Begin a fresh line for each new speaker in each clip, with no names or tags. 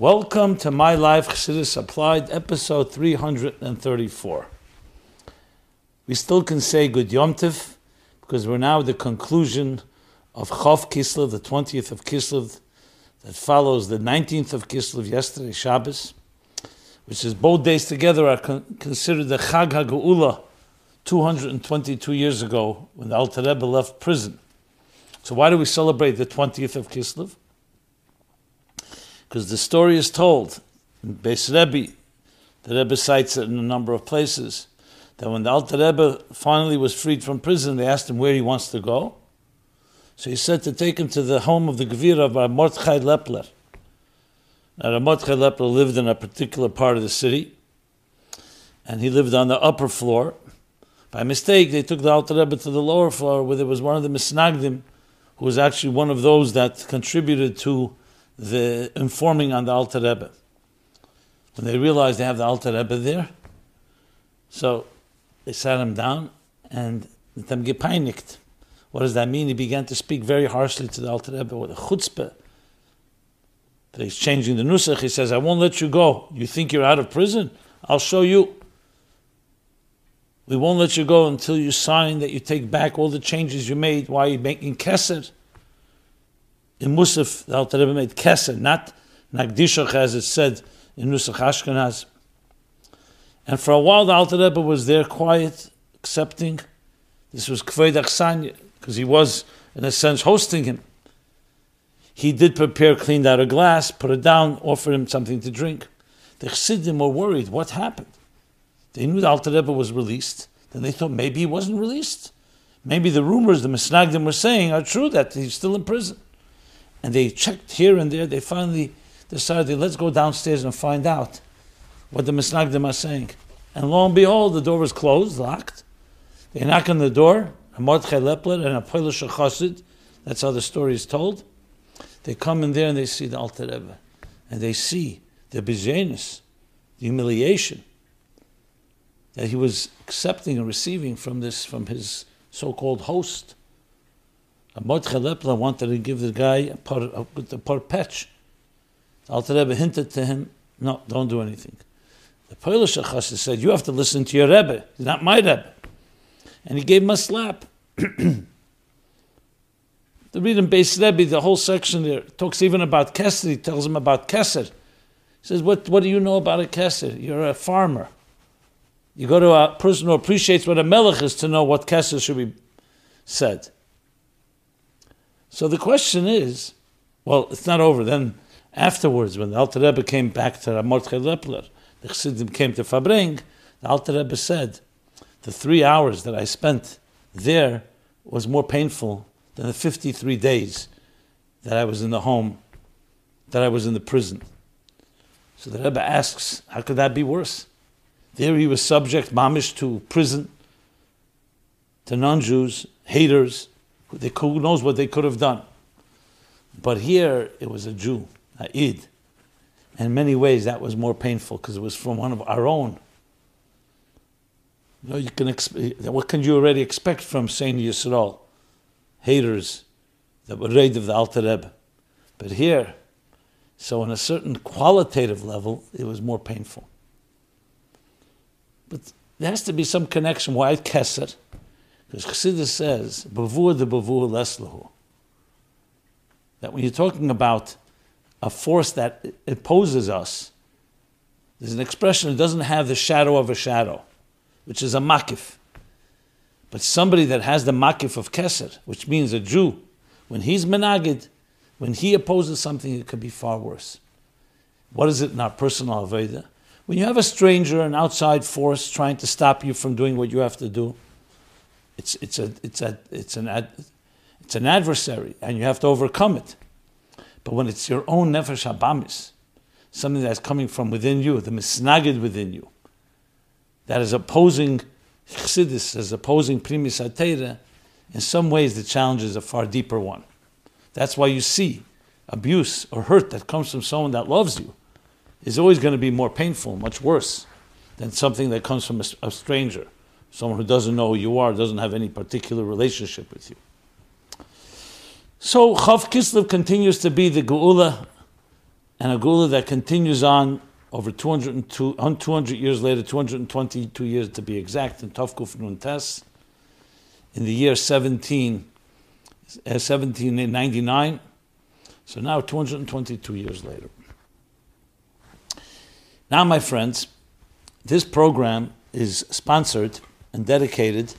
Welcome to My Life Chassidus Applied, episode 334. We still can say Good Yom Tiv because we're now at the conclusion of Chav Kislev, the 20th of Kislev, that follows the 19th of Kislev, yesterday, Shabbos, which is both days together are con- considered the Chag HaGeula 222 years ago when the Alter Rebbe left prison. So why do we celebrate the 20th of Kislev? Because the story is told in Beis Rebbe, the Rebbe cites it in a number of places, that when the Alter Rebbe finally was freed from prison, they asked him where he wants to go. So he said to take him to the home of the Gevira of Mordechai Lepler. Now, Mordechai Lepler lived in a particular part of the city, and he lived on the upper floor. By mistake, they took the Alter Rebbe to the lower floor, where there was one of the Misnagdim, who was actually one of those that contributed to the informing on the Alter Rebbe. When they realized they have the Alter Rebbe there, so they sat him down and them gepeinigt. What does that mean? He began to speak very harshly to the Alter Rebbe with a chutzpah. But he's changing the nusach. He says, I won't let you go. You think you're out of prison? I'll show you. We won't let you go until you sign that you take back all the changes you made. Why are you making keser? In Musaf, the Alter Rebbe made Keser, not Nagdishach as it said in Nusach Ashkenaz. And for a while the Alter Rebbe was there quiet, accepting. This was Kved Achsanya, because he was, in a sense, hosting him. He did prepare, cleaned out a glass, put it down, offered him something to drink. The Chassidim were worried. What happened? They knew the Alter Rebbe was released. Then they thought maybe he wasn't released. Maybe the rumors the Misnagdim were saying are true, that he's still in prison and they checked here and there, they finally decided, let's go downstairs and find out what the Misnagdim are saying. And lo and behold, the door was closed, locked. They knock on the door, a Mordechai Lepler and a Polish Chassid, that's how the story is told. They come in there and they see the Alter Rebbe. And they see the bizenus, the humiliation that he was accepting and receiving from this, from his so-called host. Mordechai Lepler wanted to give the guy a par, a, a par patch. Alter Rebbe hinted to him, no, don't do anything. The Polish Chassid said, you have to listen to your Rebbe, he's not my Rebbe. And he gave him a slap. the read in Beis Rebbe, the whole section there talks even about Kesser. He tells him about Kesser. He says, what, what do you know about a Kesser? You're a farmer. You go to a person who appreciates what a melech is to know what Kesser should be said. So the question is, well, it's not over. Then afterwards, when the Alter Rebbe came back to Mordechai Lepler, the Chassidim came to Fabring, the Alter Rebbe said, the three hours that I spent there was more painful than the 53 days that I was in the home, that I was in the prison. So the Rebbe asks, how could that be worse? There he was subject, mamish, to prison, to non-Jews, haters, they, who knows what they could have done. But here it was a Jew, a Id. In many ways, that was more painful because it was from one of our own. You know, you can exp- what can you already expect from Sonei Yisrael? Haters that were raid of the Alter Rebbe. But here, so on a certain qualitative level, it was more painful. But there has to be some connection. Why Kesser? Because Chassidus says, Bavur the Bavur Leslahu. That when you're talking about a force that opposes us, there's an expression that doesn't have the shadow of a shadow, which is a makif. But somebody that has the makif of Keser, which means a Jew, when he's menagid, when he opposes something, it could be far worse. What is it in our personal Aveda? When you have a stranger, an outside force trying to stop you from doing what you have to do, it's, it's, a, it's, a, it's, an ad, it's an adversary, and you have to overcome it. But when it's your own nefesh habahamis, something that's coming from within you, the misnagid within you, that is opposing chassidus, is opposing primis atera, in some ways the challenge is a far deeper one. That's why you see abuse or hurt that comes from someone that loves you is always going to be more painful, much worse than something that comes from a, a stranger someone who doesn't know who you are, doesn't have any particular relationship with you. So Chav Kislev continues to be the Geula and a Gula that continues on over 202, 200 years later, 222 years to be exact, in Tovkuf Nun Tes, in the year 17, uh, 1799. So now 222 years later. Now, my friends, this program is sponsored and dedicated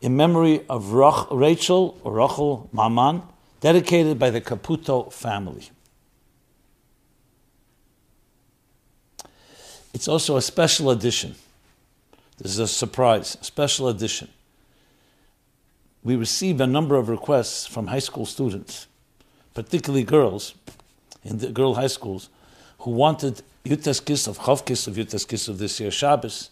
in memory of Rach, Rachel or Rachel Maman, dedicated by the Caputo family. It's also a special edition. This is a surprise, a special edition. We received a number of requests from high school students, particularly girls in the girl high schools, who wanted Yutes Kislev, Chav Kislev, Yutes of this year, Shabbos,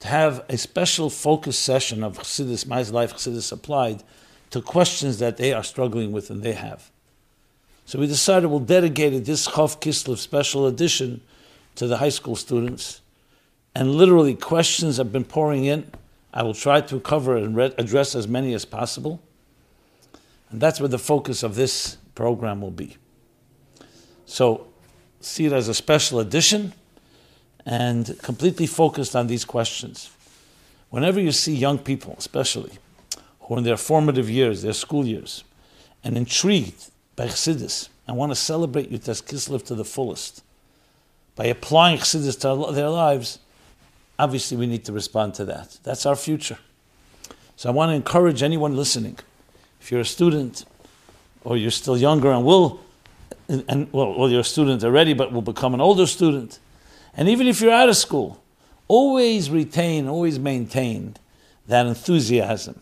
to have a special focus session of Chassidus, My Life Chassidus applied to questions that they are struggling with and they have. So we decided we'll dedicate this Chav Kislev special edition to the high school students. And literally, questions have been pouring in. I will try to cover and re- address as many as possible. And that's where the focus of this program will be. So, see it as a special edition and completely focused on these questions. Whenever you see young people, especially, who are in their formative years, their school years, and intrigued by Chassidus and want to celebrate Yutes Kislev to the fullest, by applying Chassidus to their lives, obviously we need to respond to that. That's our future. So I want to encourage anyone listening, if you're a student or you're still younger and will, and well, well, you're a student already, but will become an older student, and even if you're out of school, always retain, always maintain that enthusiasm,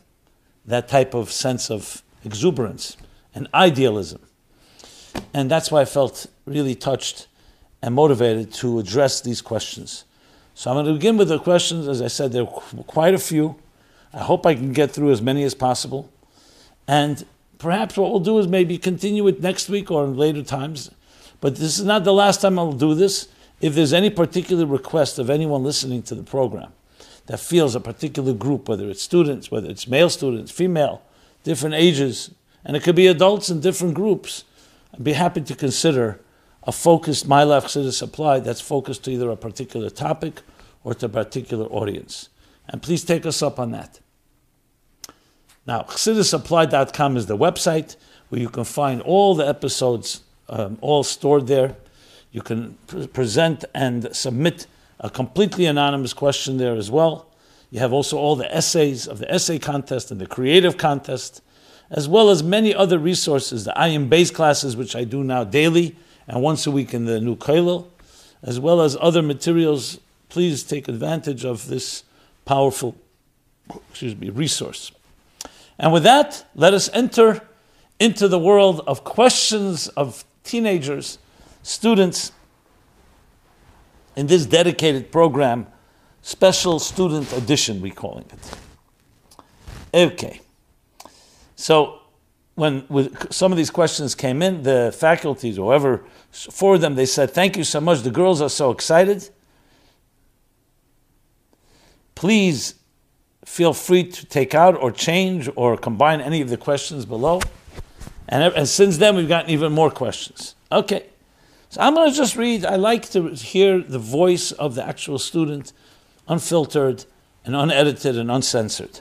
that type of sense of exuberance and idealism. And that's why I felt really touched and motivated to address these questions. So I'm going to begin with the questions. As I said, there are quite a few. I hope I can get through as many as possible. And perhaps what we'll do is maybe continue it next week or in later times. But this is not the last time I'll do this. If there's any particular request of anyone listening to the program that feels a particular group, whether it's students, whether it's male students, female, different ages, and it could be adults in different groups, I'd be happy to consider a focused My Life Chassidus applied that's focused to either a particular topic or to a particular audience. And please take us up on that. Now, chassidusapplied.com is the website where you can find all the episodes um, all stored there. You can pre- present and submit a completely anonymous question there as well. You have also all the essays of the essay contest and the creative contest, as well as many other resources, the IM base classes, which I do now daily and once a week in the new Kailil, as well as other materials. Please take advantage of this powerful excuse me, resource. And with that, let us enter into the world of questions of teenagers, students, in this dedicated program, special student edition, we're calling it. Okay. So, when some of these questions came in, the faculties, whoever for them, they said, Thank you so much. The girls are so excited. Please feel free to take out or change or combine any of the questions below. And, and since then, we've gotten even more questions. Okay. So I'm going to just read. I like to hear the voice of the actual student, unfiltered and unedited and uncensored.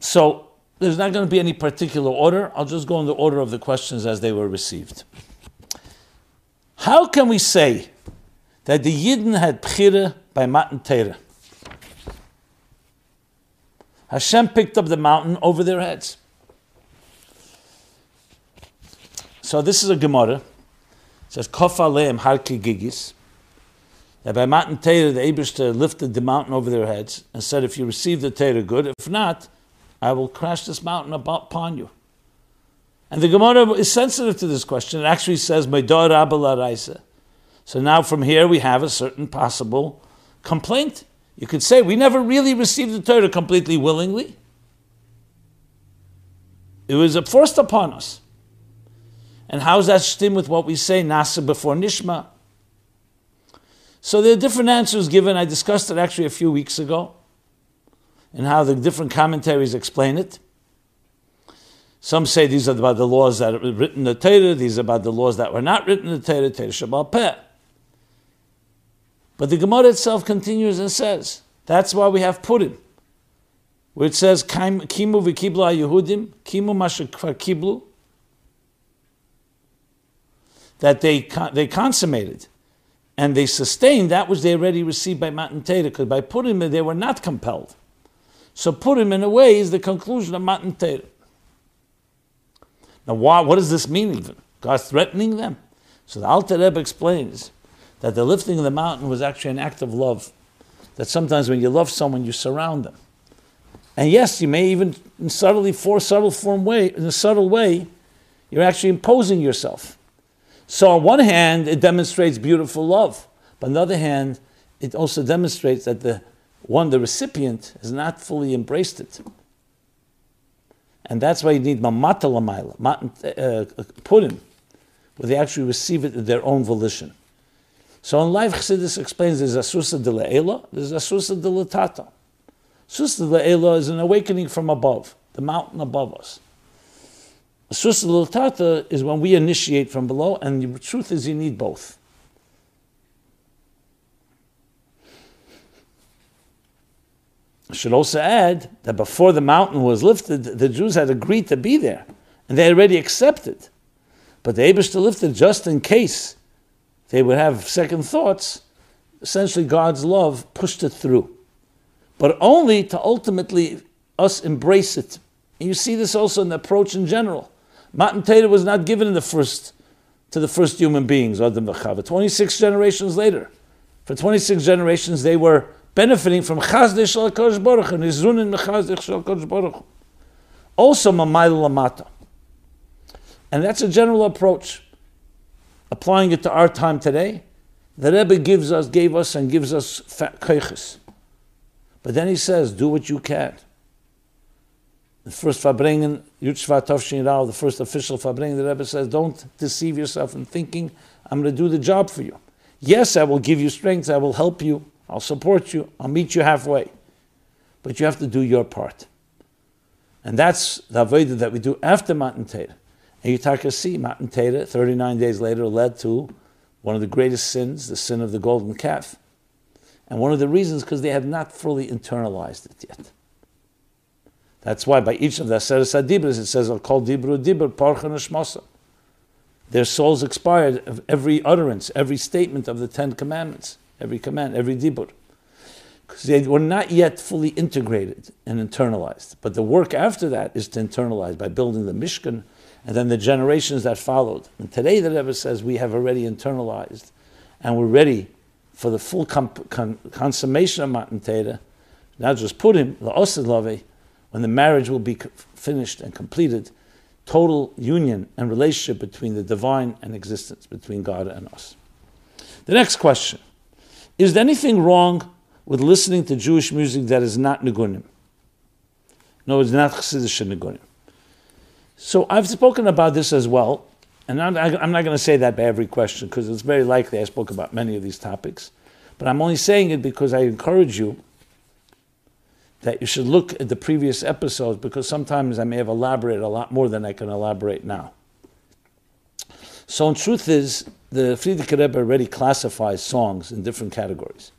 So there's not going to be any particular order. I'll just go in the order of the questions as they were received. How can we say that the Yidden had Pchire by Matan Torah? Hashem picked up the mountain over their heads. So this is a Gemara. It says, Kof aleim harki gigis. That by Matan Torah, the Abishter lifted the mountain over their heads and said, if you receive the Torah, good. If not, I will crash this mountain upon you. And the Gemara is sensitive to this question. It actually says, So now from here we have a certain possible complaint. You could say, we never really received the Torah completely willingly. It was forced upon us. And how's that stem with what we say, Naaseh before Nishma? So there are different answers given. I discussed it actually a few weeks ago and how the different commentaries explain it. Some say these are about the laws that are written in the Torah, these are about the laws that were not written in the Torah, Torah Shebaal Peh. But the Gemara itself continues and says, that's why we have Purim, where it says, Kimu v'kibla Yehudim, Kimu masha kiblu, that they, they consummated and they sustained that was they already received by Matan Torah, because by Purim they were not compelled. So Purim, in a way, is the conclusion of Matan Torah. Now, why, what does this mean even? God's threatening them. So the Alter Rebbe explains that the lifting of the mountain was actually an act of love. That sometimes when you love someone, you surround them. And yes, you may even in subtly, for subtle form way, in a subtle way, you're actually imposing yourself. So on one hand, it demonstrates beautiful love. But on the other hand, it also demonstrates that the one, the recipient, has not fully embraced it. And that's why you need mamata lamayla, uh, purim, where they actually receive it at their own volition. So in life, Chassidus explains there's asusa de le'ela, there's asusa de le'tata. Asusa de le'ela is an awakening from above, the mountain above us. Asusa de le'tata is when we initiate from below, and the truth is you need both. I should also add that before the mountain was lifted, the Jews had agreed to be there, and they already accepted. But the Abishta lifted just in case they would have second thoughts. Essentially, God's love pushed it through, but only to ultimately us embrace it. And you see this also in the approach in general. Matan Torah was not given in the first to the first human beings, Adam v'Chava. Twenty-six generations later, for twenty-six generations they were benefiting from Chazdei Shal HaKadosh Baruch and Izunin Mechazdei Shal HaKadosh Baruch Also Mamayl Lamata. And that's a general approach. Applying it to our time today, the Rebbe gives us, gave us and gives us keiches. But then he says, do what you can. The first Farbrengen, Yutzvah Tavshin Rao, the first official Farbrengen, the Rebbe says, don't deceive yourself in thinking, I'm going to do the job for you. Yes, I will give you strength, I will help you, I'll support you. I'll meet you halfway. But you have to do your part. And that's the Avodah that we do after Matan Torah. And you take a see, Matan Torah, 39 days later, led to one of the greatest sins, the sin of the golden calf. And one of the reasons, because they have not fully internalized it yet. That's why by each of the Aseret Adibras, it says, I'll call Dibru Dibur, Shmosa. Their souls expired of every utterance, every statement of the Ten Commandments every command, every dibur. Because they were not yet fully integrated and internalized. But the work after that is to internalize by building the Mishkan and then the generations that followed. And today the Rebbe says we have already internalized and we're ready for the full con- consummation of Matan Torah. Now just put him, the Lave, when the marriage will be finished and completed, total union and relationship between the divine and existence, between God and us. The next question. Is there anything wrong with listening to Jewish music that is not Nigunim? No, it's not Chassidish Nigunim. So I've spoken about this as well, and I'm, I'm not going to say that by every question because it's very likely I spoke about many of these topics. But I'm only saying it because I encourage you that you should look at the previous episodes because sometimes I may have elaborated a lot more than I can elaborate now. So, in truth is, the Frierdiker Rebbe already classifies songs in different categories.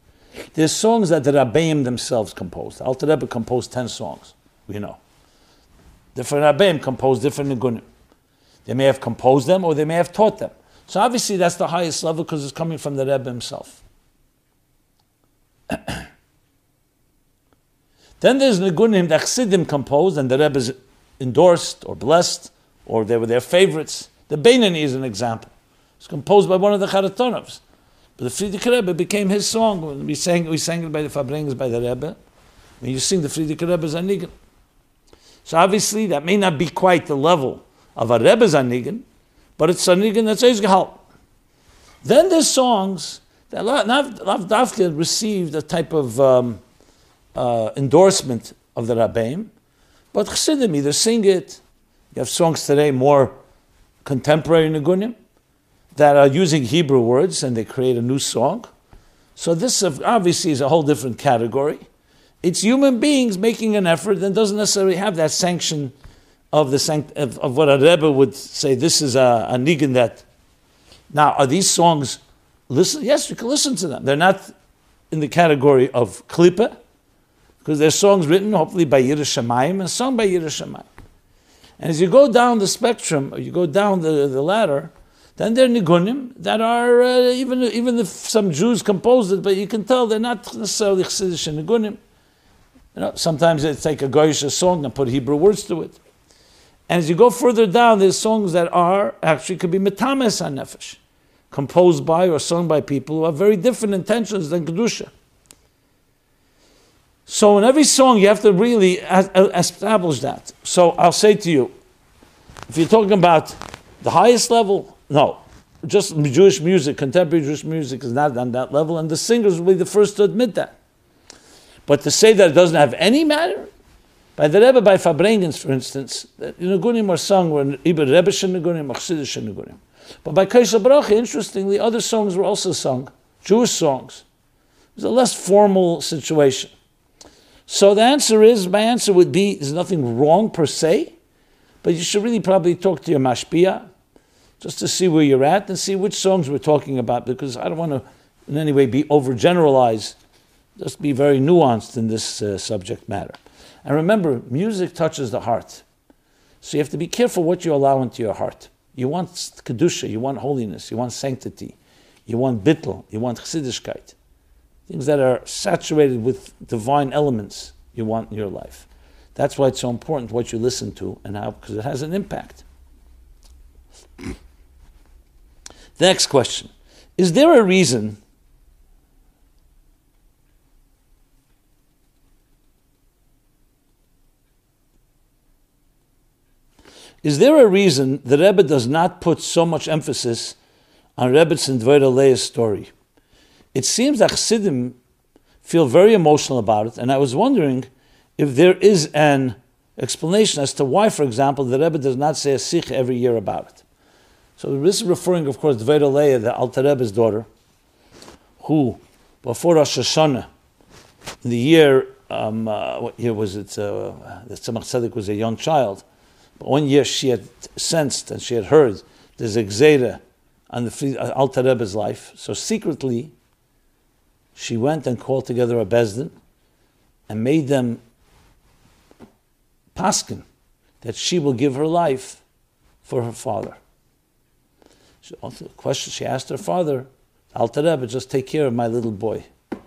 There's songs that the Rabbeim themselves composed. Alter Rebbe composed 10 songs, we know. Different Rabbeim composed different nigunim. They may have composed them or they may have taught them. So obviously that's the highest level because it's coming from the Rebbe himself. then there's nigunim that Chassidim composed and the Rebbe endorsed or blessed or they were their favorites. The Beinani is an example. It's composed by one of the Charatonovs. But the Frierdiker Rebbe became his song. We sang, we sang it by the Farbrengens, by the Rebbe. When you sing the Frierdiker Rebbe's Anigan. So obviously that may not be quite the level of a Rebbe's Anigan, but it's Anigan that's Eizgehalt. Then there's songs that Lav Dafka received a type of um, uh, endorsement of the Rabbeim, but Chassidim either sing it, you have songs today more contemporary Nigunim, that are using Hebrew words and they create a new song. So this obviously is a whole different category. It's human beings making an effort and doesn't necessarily have that sanction of the sanct- of, of what a Rebbe would say. This is a, a nigun that. Now, are these songs? Listen, yes, you can listen to them. They're not in the category of klipa, because they're songs written hopefully by Shemayim and sung by Shemayim. And as you go down the spectrum, or you go down the, the ladder, then there are nigunim that are uh, even even if some Jews composed it, but you can tell they're not necessarily chassidish and nigunim. You know, sometimes they take a goyish song and put Hebrew words to it. And as you go further down, there's songs that are actually could be metames nefesh, composed by or sung by people who have very different intentions than kedusha. So in every song, you have to really establish that. So I'll say to you, if you're talking about the highest level, no, just Jewish music, contemporary Jewish music is not on that level, and the singers will be the first to admit that. But to say that it doesn't have any matter, by the Rebbe, by Farbrengens, for instance, the Nagunim are sung were Nagunim or Chassidish But by Kaisha Baruch, interestingly, other songs were also sung, Jewish songs. It was a less formal situation. So the answer is, my answer would be, there's nothing wrong per se, but you should really probably talk to your mashpia, just to see where you're at and see which songs we're talking about, because I don't want to in any way be overgeneralized, just be very nuanced in this uh, subject matter. And remember, music touches the heart. So you have to be careful what you allow into your heart. You want kedusha, you want holiness, you want sanctity, you want bittel, you want chassidishkeit things that are saturated with divine elements you want in your life. That's why it's so important what you listen to and how, because it has an impact. the next question Is there a reason? Is there a reason the Rebbe does not put so much emphasis on Rebbetzin Dvora Leah's story? It seems that Chassidim feel very emotional about it, and I was wondering if there is an explanation as to why, for example, the Rebbe does not say a sikh every year about it. So this is referring, of course, to Leah, the Alter Rebbe's daughter, who, before Rosh Hashanah, in the year, um, uh, what year was it, uh, that Tzemach Tzedek was a young child, but one year she had sensed and she had heard there's a on the Alter Rebbe's life, so secretly she went and called together a Bezdin and made them paskin that she will give her life for her father. She, also, the question she asked her father, Alter Rebbe, just take care of my little boy. It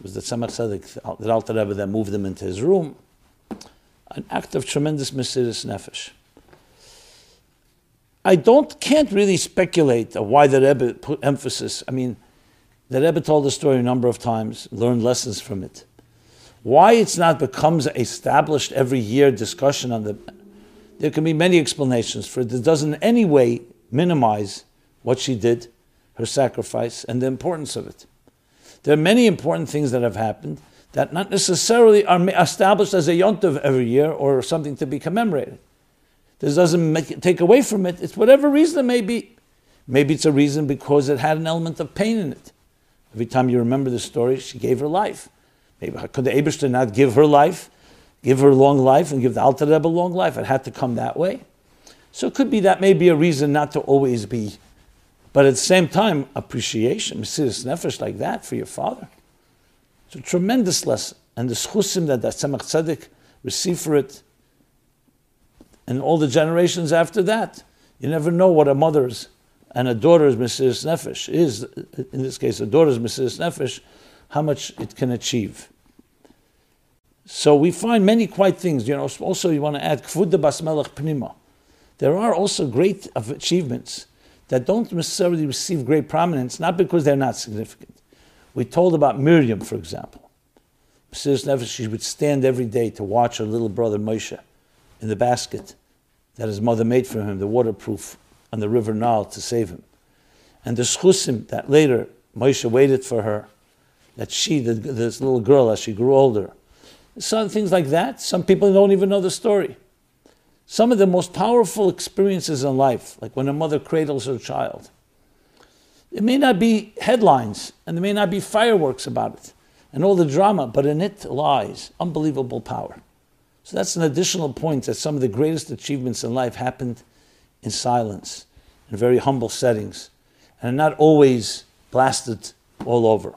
was the Tzemach Tzedek, the Alter Rebbe that moved him into his room. An act of tremendous Mesiris Nefesh. I don't, can't really speculate why the Rebbe put emphasis. I mean, the Rebbe told the story a number of times, learned lessons from it. Why it's not becomes established every year discussion on the there can be many explanations for it. It doesn't in any way minimize what she did, her sacrifice, and the importance of it. There are many important things that have happened that not necessarily are established as a yontiv every year or something to be commemorated. This doesn't make, take away from it. It's whatever reason it may be. Maybe it's a reason because it had an element of pain in it. Every time you remember the story, she gave her life. Maybe could the Abishter not give her life, give her long life, and give the Alter Rebbe long life? It had to come that way. So it could be that may be a reason not to always be, but at the same time, appreciation, Mesiris Nefesh like that for your father. It's a tremendous lesson. And the schusim that the Tzemach Tzedek received for it, and all the generations after that. You never know what a mother's and a daughter's Mesiris Nefesh is, in this case, a daughter's Mesiris Nefesh, how much it can achieve. So we find many quite things. You know, also you want to add Kvuda Basmelech Pnima. There are also great achievements that don't necessarily receive great prominence, not because they're not significant. We told about Miriam, for example. Mesiris Nefesh, she would stand every day to watch her little brother Moshe in the basket that his mother made for him, the waterproof on the river Nile to save him. And the schusim that later Moshe waited for her, that she, the, this little girl, as she grew older, some things like that. Some people don't even know the story. Some of the most powerful experiences in life, like when a mother cradles her child, it may not be headlines and there may not be fireworks about it and all the drama, but in it lies unbelievable power. So that's an additional point that some of the greatest achievements in life happened in silence, in very humble settings, and not always blasted all over.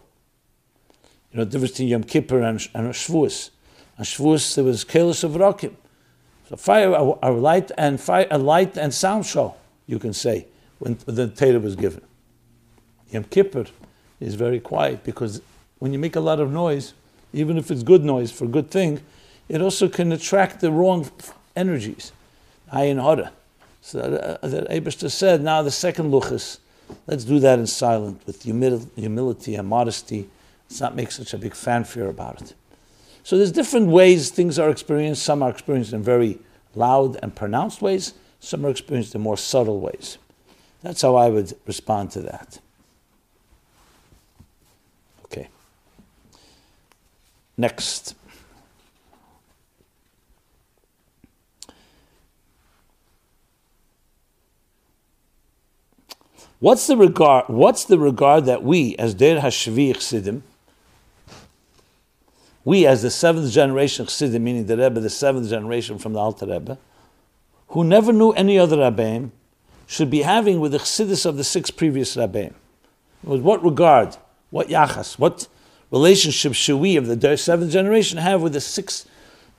You know, the difference between Yom Kippur and, and Shavuos. On Shavuos, there was Kelos of Rakim. So fire, a, a, light and fire, a light and sound show, you can say, when the Torah was given. Yom Kippur is very quiet because when you make a lot of noise, even if it's good noise for a good thing, it also can attract the wrong energies. Ayin Hora. So that, uh, Abishta said, now the second luchas, let's do that in silence with humil- humility and modesty. Let's not make such a big fanfare about it. So there's different ways things are experienced. Some are experienced in very loud and pronounced ways. Some are experienced in more subtle ways. That's how I would respond to that. Okay. Next. What's the regard? What's the regard that we, as Der Hashvi Chassidim, we as the seventh generation Chassidim, meaning the Rebbe, the seventh generation from the Alter Rebbe, who never knew any other Rabbeim, should be having with the Chassidus of the six previous Rabbeim? With what regard, what yachas, what relationship should we of the seventh generation have with the six,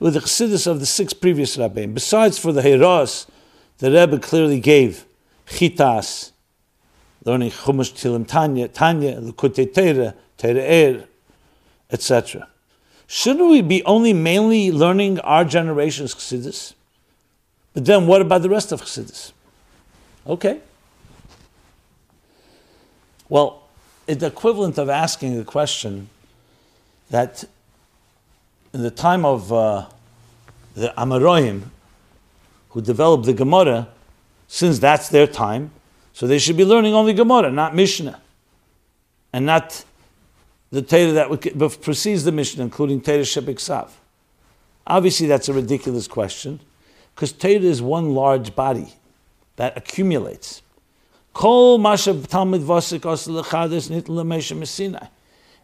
with the Chassidus of the six previous Rabbeim? Besides for the Heiros, the Rebbe clearly gave chitas, learning Chumash Tilim Tanya, Tanya, Likutei Teira, Teira Er, etc. Shouldn't we be only mainly learning our generation's Chassidus? But then what about the rest of Chassidus? Okay. Well, it's equivalent of asking the question that in the time of uh, the Amoraim, who developed the Gemara, since that's their time, so they should be learning only Gemara, not Mishnah, and not the Torah that precedes the Mishnah, including Torah Shebiksav. Obviously, that's a ridiculous question, because Torah is one large body that accumulates.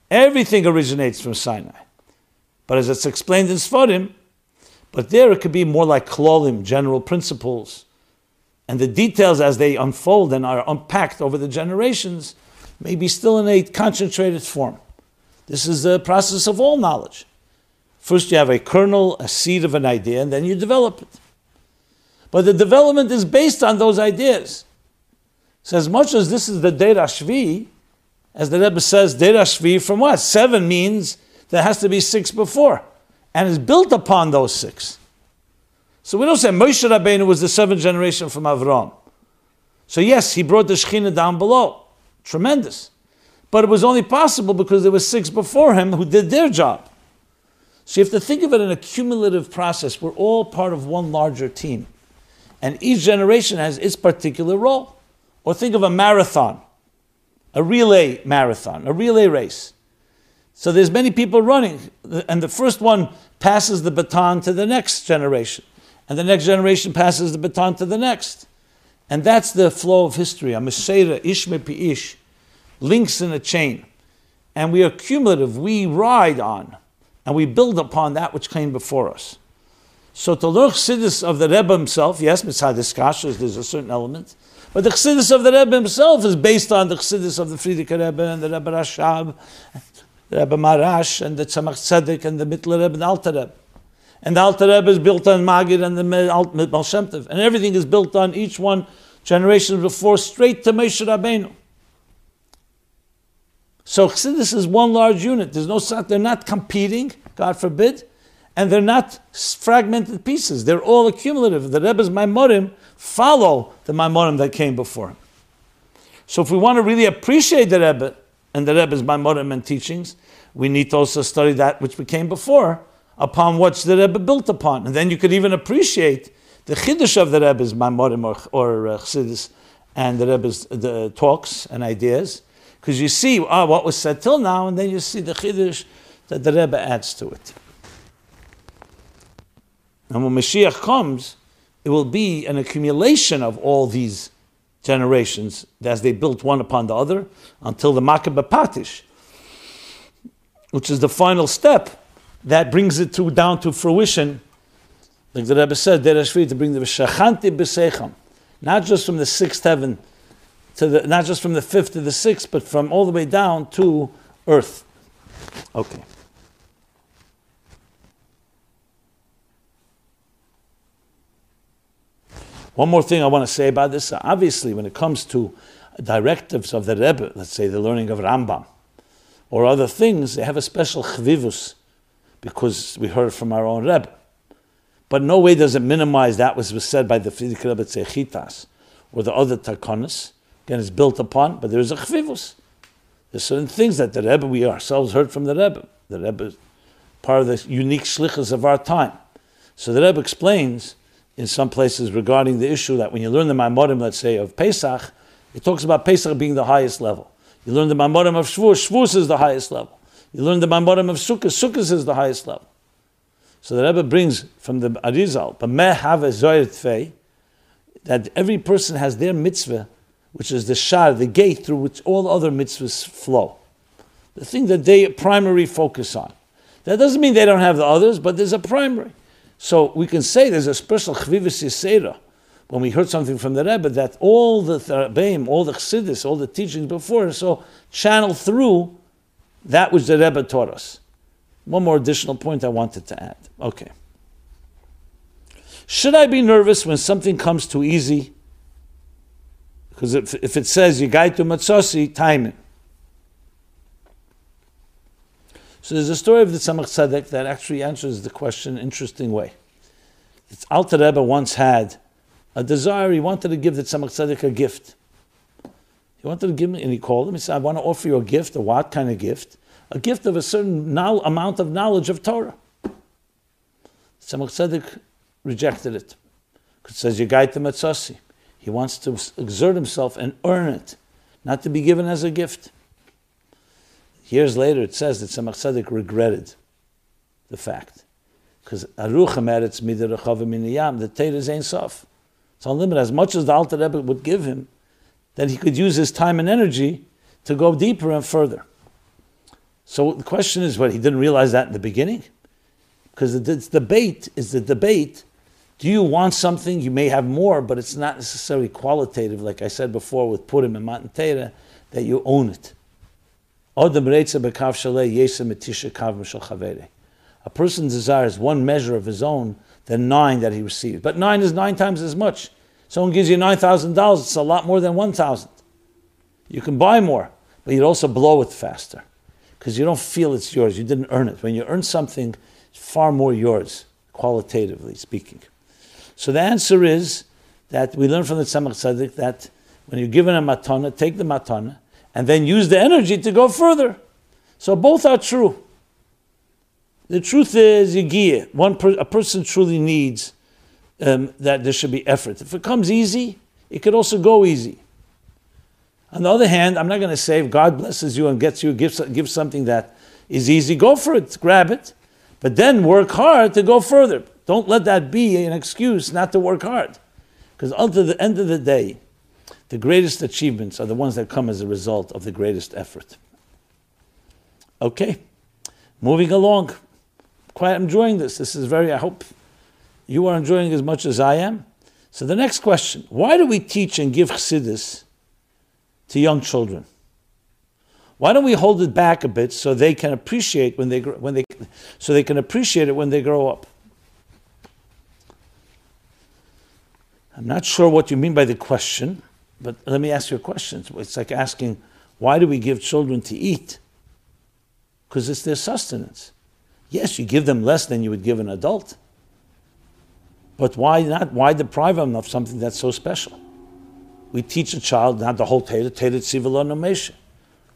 Everything originates from Sinai. But as it's explained in Sfarim, but there it could be more like klolim, general principles, and the details as they unfold and are unpacked over the generations may be still in a concentrated form. This is the process of all knowledge. First, you have a kernel, a seed of an idea, and then you develop it. But the development is based on those ideas. So, as much as this is the Deir Shvi, as the Rebbe says, Deir Shvi from what? Seven means there has to be six before, and is built upon those six. So we don't say Moshe Rabbeinu was the seventh generation from Avram. So yes, he brought the Shekhinah down below. Tremendous. But it was only possible because there were six before him who did their job. So you have to think of it in a cumulative process. We're all part of one larger team. And each generation has its particular role. Or think of a marathon, a relay marathon, a relay race. So there's many people running, and the first one passes the baton to the next generation and the next generation passes the baton to the next. And that's the flow of history. A Mesera, Ish Ish, links in a chain. And we are cumulative, we ride on, and we build upon that which came before us. So to learn Chassidus of the Rebbe himself, yes, Mitzvah Kashas, there's a certain element, but the Chassidus of the Rebbe himself is based on the Chassidus of the Frierdiker Rebbe and the Rebbe Rashab, the Rebbe Maharash, and the Tzemach Tzedek, and the Mittler Rebbe and Alter Rebbe. And the Alter Rebbe is built on Magid and the Baal Shem. And everything is built on each one generation before, straight to Moshe Rabbeinu. So Chassidus is one large unit. There's no, they're not competing, God forbid, and they're not fragmented pieces. They're all accumulative. The Rebbe's Maimorim follow the Maimorim that came before him. So if we want to really appreciate the Rebbe and the Rebbe's Maimorim and teachings, we need to also study that which became before upon what the Rebbe built upon. And then you could even appreciate the Chiddush of the Rebbe's Maimorim or, or uh, Chassidus and the Rebbe's the talks and ideas. Because you see oh, what was said till now, and then you see the Chiddush that the Rebbe adds to it. And when Mashiach comes, it will be an accumulation of all these generations as they built one upon the other until the Makkah Patish, which is the final step that brings it to, down to fruition Like the Rebbe said, Dereshvi to bring the Shachanti B'Seicham, not just from the sixth heaven to the, not just from the fifth to the sixth, but from all the way down to earth. Okay. One more thing I want to say about this. Obviously, when it comes to directives of the Rebbe, let's say the learning of Rambam, or other things, they have a special chvivus because we heard from our own Rebbe. But no way does it minimize that which was said by the Frierdiker Rebbe Tzechitas or the other Takonis. Again, it's built upon, but there is a chvivus. There's certain things that the Rebbe, we ourselves heard from the Rebbe. The Rebbe is part of the unique shlichus of our time. So the Rebbe explains in some places regarding the issue that when you learn the Maimorim, let's say, of Pesach, it talks about Pesach being the highest level. You learn the Maimorim of Shavuos, Shavuos is the highest level. You learn the Maimorim of Sukkot, Sukkot is the highest level. So the Rebbe brings from the Arizal, that every person has their mitzvah, which is the shar, the gate through which all other mitzvahs flow. The thing that they primary focus on. That doesn't mean they don't have the others, but there's a primary. So we can say there's a special chvivis yisera when we heard something from the Rebbe that all the Tharabim, all the Chassidus, all the teachings before, so channel through that which the Rebbe taught us. One more additional point I wanted to add. Okay. Should I be nervous when something comes too easy? Because if, if it says you guide to Matzosi, time it. So there's a story of the Tzemach Tzedek that actually answers the question in an interesting way. It's Alter Rebbe once had a desire, he wanted to give the Tzemach Tzedek a gift. He wanted to give me, and he called him, he said, I want to offer you a gift, a what kind of gift? A gift of a certain no- amount of knowledge of Torah. Tzemach Tzedek rejected it. It says, you guide the Matzasi. He wants to exert himself and earn it, not to be given as a gift. Years later, it says that Tzemach Tzedek regretted the fact. Because Aruchem eretz midah rechavim miniyam, the Torah is Ein Sof. It's unlimited. As much as the Alter Rebbe would give him, then he could use his time and energy to go deeper and further. So the question is, what, he didn't realize that in the beginning? Because the, debate is the debate, do you want something? You may have more, but it's not necessarily qualitative, like I said before with Purim and Matan Torah, that you own it. A person desires one measure of his own than nine that he receives. But nine is nine times as much. Someone gives you $9,000, it's a lot more than 1,000. You can buy more, but you'd also blow it faster because you don't feel it's yours. You didn't earn it. When you earn something, it's far more yours, qualitatively speaking. So the answer is that we learn from the Tzemach Tzedek that when you're given a matana, take the matana, and then use the energy to go further. So both are true. The truth is, Yigiyah, one per, a person truly needs um, that there should be effort. If it comes easy, it could also go easy. On the other hand, I'm not going to say if God blesses you and gets you, gives, gives something that is easy, go for it, grab it. But then work hard to go further. Don't let that be an excuse not to work hard. Because until the end of the day, the greatest achievements are the ones that come as a result of the greatest effort. Okay, moving along. Quite enjoying this. This is very, I hope you are enjoying as much as I am. So the next question, why do we teach and give chassidus to young children? Why don't we hold it back a bit so they can appreciate when they when they so they can appreciate it when they grow up? I'm not sure what you mean by the question. But let me ask you a question. It's like asking, why do we give children to eat? Because it's their sustenance. Yes, you give them less than you would give an adult. But why not? Why deprive them of something that's so special? We teach a child not the whole Torah, Torah Tzivah no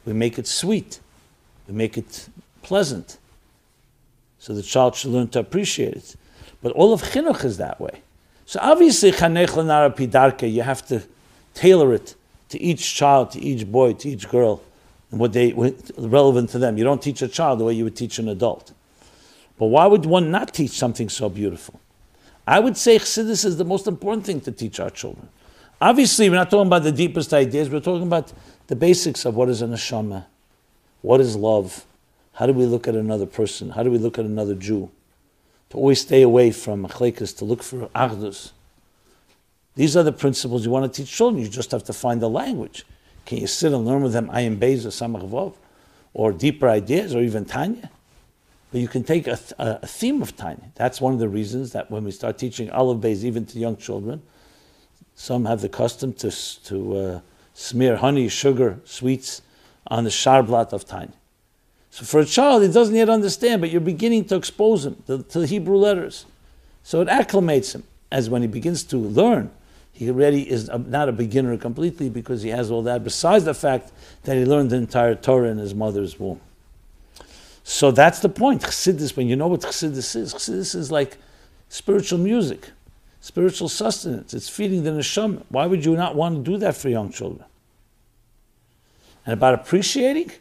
We make it sweet. We make it pleasant. So the child should learn to appreciate it. But all of chinuch is that way. So obviously, chanech you have to tailor it to each child, to each boy, to each girl, and what they relevant to them. You don't teach a child the way you would teach an adult. But why would one not teach something so beautiful? I would say Chassidus is the most important thing to teach our children. Obviously, we're not talking about the deepest ideas. We're talking about the basics of what is a neshama, what is love, how do we look at another person, how do we look at another Jew, to always stay away from machlekas, to look for achdus. These are the principles you want to teach children. You just have to find the language. Can you sit and learn with them Ayin Beis or Samach or deeper ideas, or even Tanya? But you can take a, a, a, theme of Tanya. That's one of the reasons that when we start teaching Aleph Beis even to young children, some have the custom to, to uh, smear honey, sugar, sweets on the sharblat of Tanya. So for a child, he doesn't yet understand, but you're beginning to expose him to, to the Hebrew letters. So it acclimates him. As when he begins to learn, he already is not a beginner completely because he has all that, besides the fact that he learned the entire Torah in his mother's womb. So that's the point. Chassidus, when you know what Chassidus is, Chassidus is like spiritual music, spiritual sustenance. It's feeding the neshama. Why would you not want to do that for young children? And about appreciating,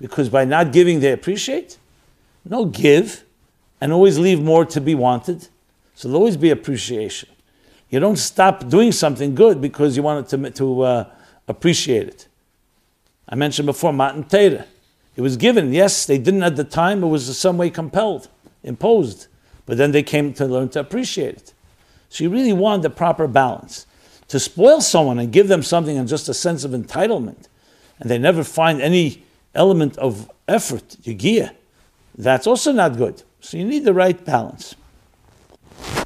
because by not giving, they appreciate. No, give, and always leave more to be wanted. So there'll always be appreciation. You don't stop doing something good because you want to, to uh, appreciate it. I mentioned before Matan Torah. It was given. Yes, they didn't at the time. It was in some way compelled, imposed. But then they came to learn to appreciate it. So you really want the proper balance. To spoil someone and give them something and just a sense of entitlement, and they never find any element of effort, yigiyah, that's also not good. So you need the right balance.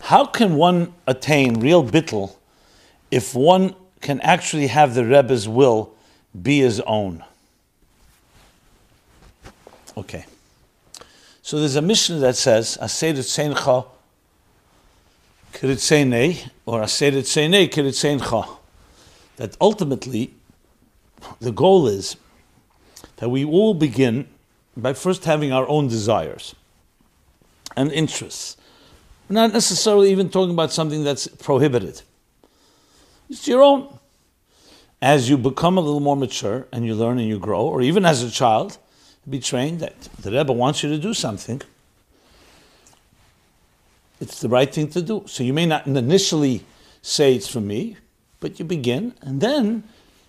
How can one attain real bittul if one can actually have the Rebbe's will be his own? Okay. So there's a Mishnah that says, Aseret Seincha Kiritzeinei, or Aseret Seinei Kiritzeincha. That ultimately, the goal is that we all begin by first having our own desires and interests. We're not necessarily even talking about something that's prohibited. It's your own. As you become a little more mature and you learn and you grow, or even as a child, be trained that the Rebbe wants you to do something. It's the right thing to do. So you may not initially say it's for me, but you begin, and then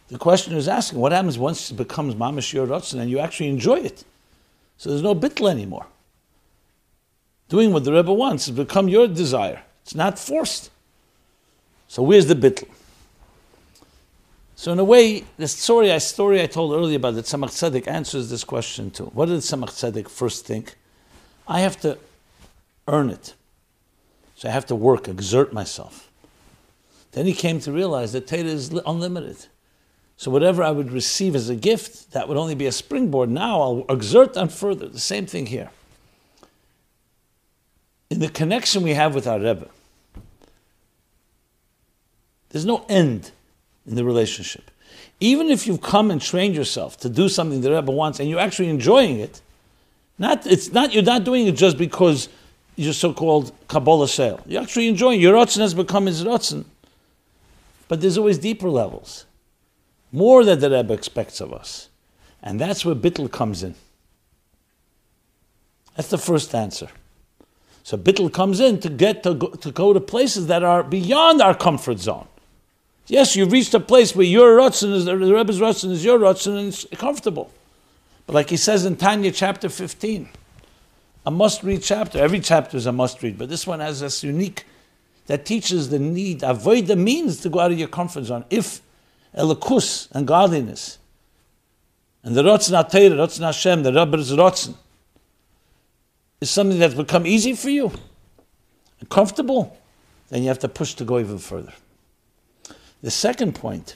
the question is asking, what happens once it becomes mamash your and you actually enjoy it? So there's no bitl anymore. Doing what the Rebbe wants has become your desire. It's not forced. So where's the bitl? So in a way, the story I story I told earlier about the Tzemach Tzedek answers this question too. What did Tzemach Tzedek first think? I have to earn it. So I have to work, exert myself. Then he came to realize that Torah is unlimited. So whatever I would receive as a gift, that would only be a springboard. Now I'll exert on further. The same thing here. In the connection we have with our Rebbe, there's no end in the relationship. Even if you've come and trained yourself to do something the Rebbe wants and you're actually enjoying it, not, it's not, you're not doing it just because you're so-called kabbalas ol. You're actually enjoying it. Your Ratzin has become his Ratzin. But there's always deeper levels more than the Rebbe expects of us. And that's where Bittel comes in. That's the first answer. So Bittel comes in to get to go, to go to places that are beyond our comfort zone. Yes, you've reached a place where your Ratzin is the Rebbe's Ratzin is your Ratzin and it's comfortable. But like he says in Tanya chapter 15, a must read chapter. Every chapter is a must read, but this one has this unique that teaches the need, avoid the means to go out of your comfort zone. If Elikus and godliness. And the Ratzon HaTeirah, Ratzon Hashem, the Rebbe's Ratzon, is something that's become easy for you and comfortable, then you have to push to go even further. The second point,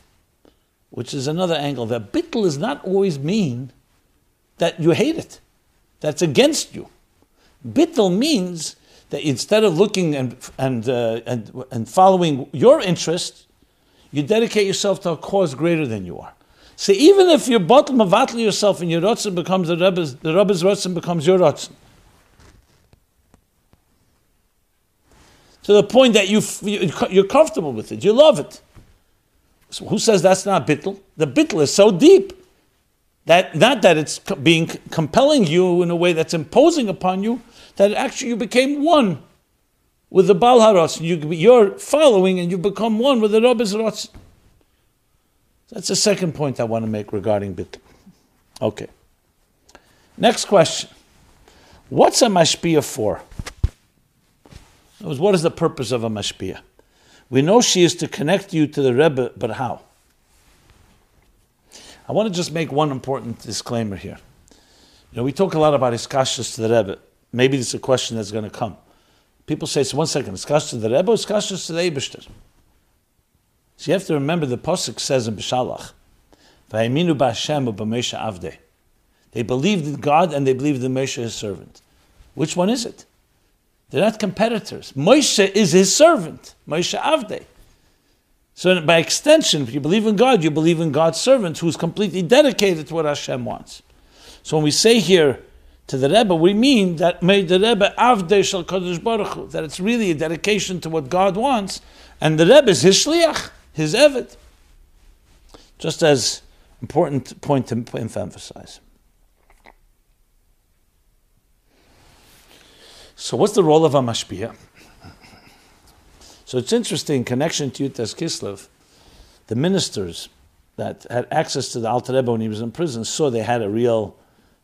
which is another angle, that bittul does not always mean that you hate it, that's against you. Bittul means that instead of looking and, and, uh, and, and following your interest, you dedicate yourself to a cause greater than you are. So even if you're bottom yourself and your rotzen becomes the Rebbe's, the Rebbe's rotzen becomes your rotzen. To the point that you, you're comfortable with it, you love it. So who says that's not bittel? The bittel is so deep that not that it's being compelling you in a way that's imposing upon you, that actually you became one with the Baal Haros, you, are following and you become one with the Rabbi's Rotz. That's the second point I want to make regarding Bittul. Okay. Next question. What's a mashpia for? Was, what is the purpose of a mashpia? We know she is to connect you to the Rebbe, but how? I want to just make one important disclaimer here. You know, we talk a lot about hiskashrus to the Rebbe. Maybe this is a question that's going to come. People say, so one second, hiskashrus to the Rebbe or hiskashrus to the Eibishter? So you have to remember the Pasuk says in Beshalach. They believed in God and they believed in Moshe, his servant. Which one is it? They're not competitors. Moshe is his servant, Moshe Avde. So by extension, if you believe in God, you believe in God's servant who's completely dedicated to what Hashem wants. So when we say here to the Rebbe, we mean that may the Rebbe Avde Shal Kodesh Baruch Hu, that it's really a dedication to what God wants, and the Rebbe is his shliach, his eved. Just as important point to emphasize. So, what's the role of a mashpia? So, it's interesting, connection to Yud Tes Kislev, the ministers that had access to the Alter Rebbe when he was in prison saw they had a real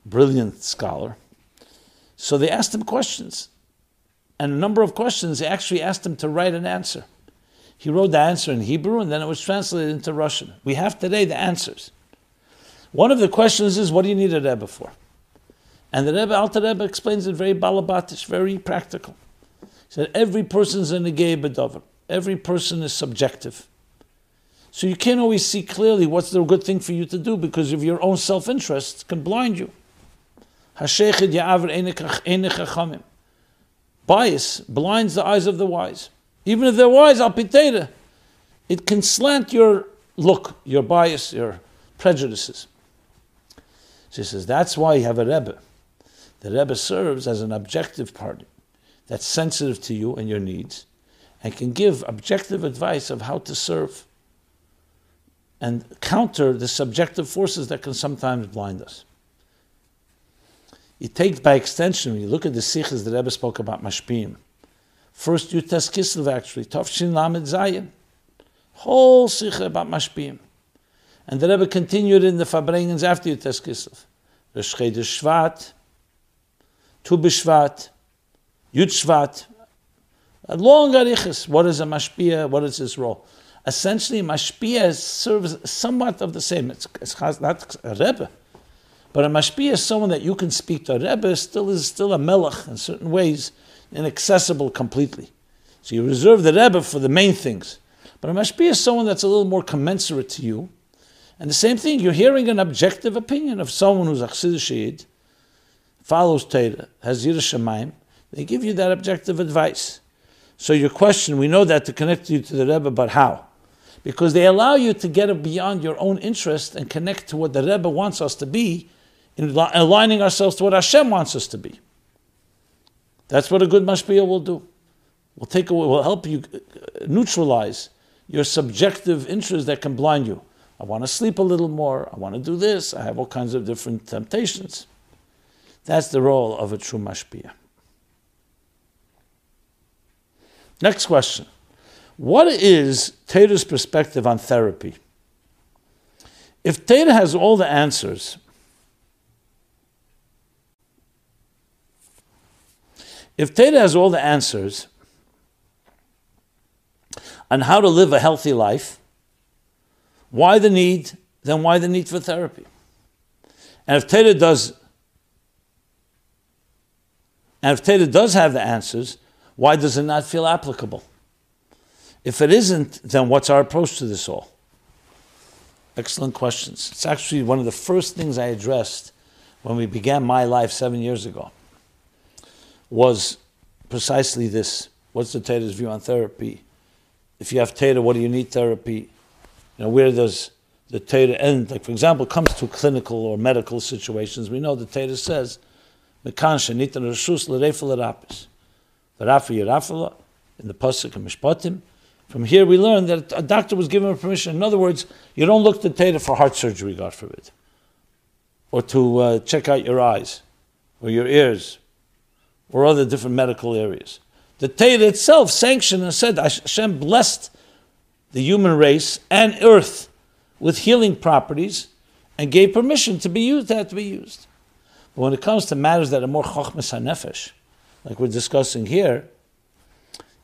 brilliant scholar. So, they asked him questions. And a number of questions, they actually asked him to write an answer. He wrote the answer in Hebrew and then it was translated into Russian. We have today the answers. One of the questions is, what do you need a Rebbe for? And the Rebbe, Alter Rebbe explains it very balabatish, very practical. He said, every person is a negei bedover. Every person is subjective. So you can't always see clearly what's the good thing for you to do because of your own self-interest can blind you. Bias blinds the eyes of the wise. Even if they're wise, it can slant your look, your bias, your prejudices. She says, that's why you have a Rebbe. The Rebbe serves as an objective party that's sensitive to you and your needs and can give objective advice of how to serve and counter the subjective forces that can sometimes blind us. You take by extension, when you look at the sichos the Rebbe spoke about mashpim. First Yud Tes Kislev actually, Tof Shin Lamed Zayin. Whole sicha about mashpim. And the Rebbe continued in the Farbrengens after Yud Tes Kislev. Rosh Shvat, Tu B'Shvat, Yud Shvat, a long arichas. What is a mashpia? What is his role? Essentially, mashpia serves somewhat of the same. It's, it's not a rebbe, but a mashpia is someone that you can speak to. A rebbe still is still a melech in certain ways, inaccessible completely. So you reserve the rebbe for the main things. But a mashpia is someone that's a little more commensurate to you. And the same thing, you're hearing an objective opinion of someone who's a chassid follows Torah, has Yiras Shamayim, they give you that objective advice. So your question, we know that to connect you to the Rebbe, but how? Because they allow you to get beyond your own interest and connect to what the Rebbe wants us to be, in aligning ourselves to what Hashem wants us to be. That's what a good mashpia will do. Will take away, will help you uh, neutralize your subjective interest that can blind you. I want to sleep a little more. I want to do this. I have all kinds of different temptations. That's the role of a true mashpia. Next question. What is Torah's perspective on therapy? If Torah has all the answers, if Torah has all the answers on how to live a healthy life, why the need? Then why the need for therapy? And if Torah does and if Torah does have the answers, why does it not feel applicable? If it isn't, then what's our approach to this all? Excellent questions. It's actually one of the first things I addressed when we began my life seven years ago. Was precisely this: What's the Torah's view on therapy? If you have Torah, what do you need therapy? You know, where does the Torah end? Like, for example, comes to clinical or medical situations, we know the Torah says Mekan shenita reshus l'rapis. Yirafela, in the Pasuk and Mishpatim. From here we learn that a doctor was given permission. In other words, you don't look to Tata for heart surgery, God forbid, or to uh, check out your eyes, or your ears, or other different medical areas. The Torah itself sanctioned and said Hashem blessed the human race and earth with healing properties and gave permission to be used, that to be used. But when it comes to matters that are more chokhmas hanefesh, like we're discussing here,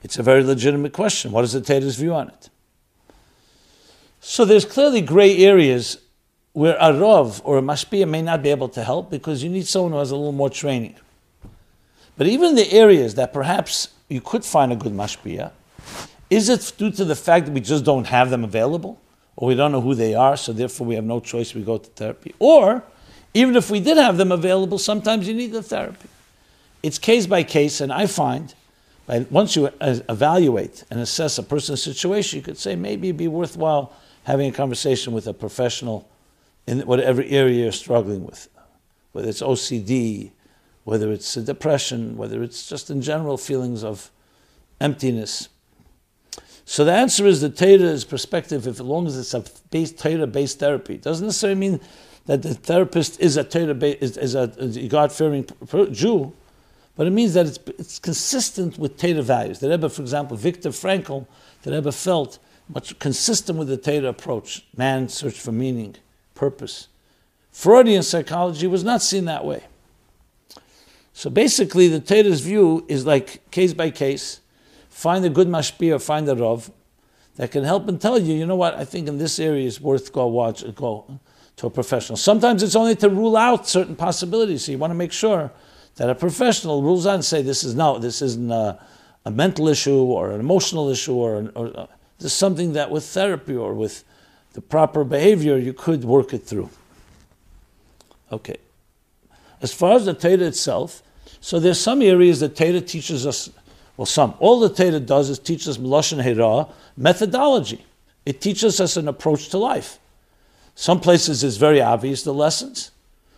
It's a very legitimate question. What is the Torah's view on it? So there's clearly gray areas where a Rav or a Mashpia may not be able to help because you need someone who has a little more training. But even the areas that perhaps you could find a good Mashpia, is it due to the fact that we just don't have them available? Or we don't know who they are, so therefore we have no choice, we go to therapy? Or, even if we did have them available, sometimes you need the therapy. It's case by case, and I find, once you uh, evaluate and assess a person's situation, you could say maybe it'd be worthwhile having a conversation with a professional in whatever area you're struggling with, whether it's OCD, whether it's depression, whether it's just in general feelings of emptiness. So the answer is the Torah's perspective, if as long as it's a base, Torah-based therapy. It doesn't necessarily mean that the therapist is a Torah is, is a, a God-fearing Jew, but it means that it's, it's consistent with Torah values. The Rebbe, for example, Viktor Frankl, the Rebbe felt much consistent with the Torah approach. Man search for meaning purpose. Freudian psychology was not seen that way. So basically, the Torah's view is like case by case. Find a good mashpia, find a rov that can help and tell you, you know what, I think in this area is worth go watch, go to a professional. Sometimes it's only to rule out certain possibilities. So you want to make sure that a professional rules out and say this is no, this isn't a, a mental issue or an emotional issue or, or uh, this is something that with therapy or with the proper behavior, you could work it through. Okay. As far as the Torah itself, so there's some areas that Torah teaches us, well, some. All the Torah does is teach us Melashon Hera methodology. It teaches us an approach to life. Some places it's very obvious, the lessons.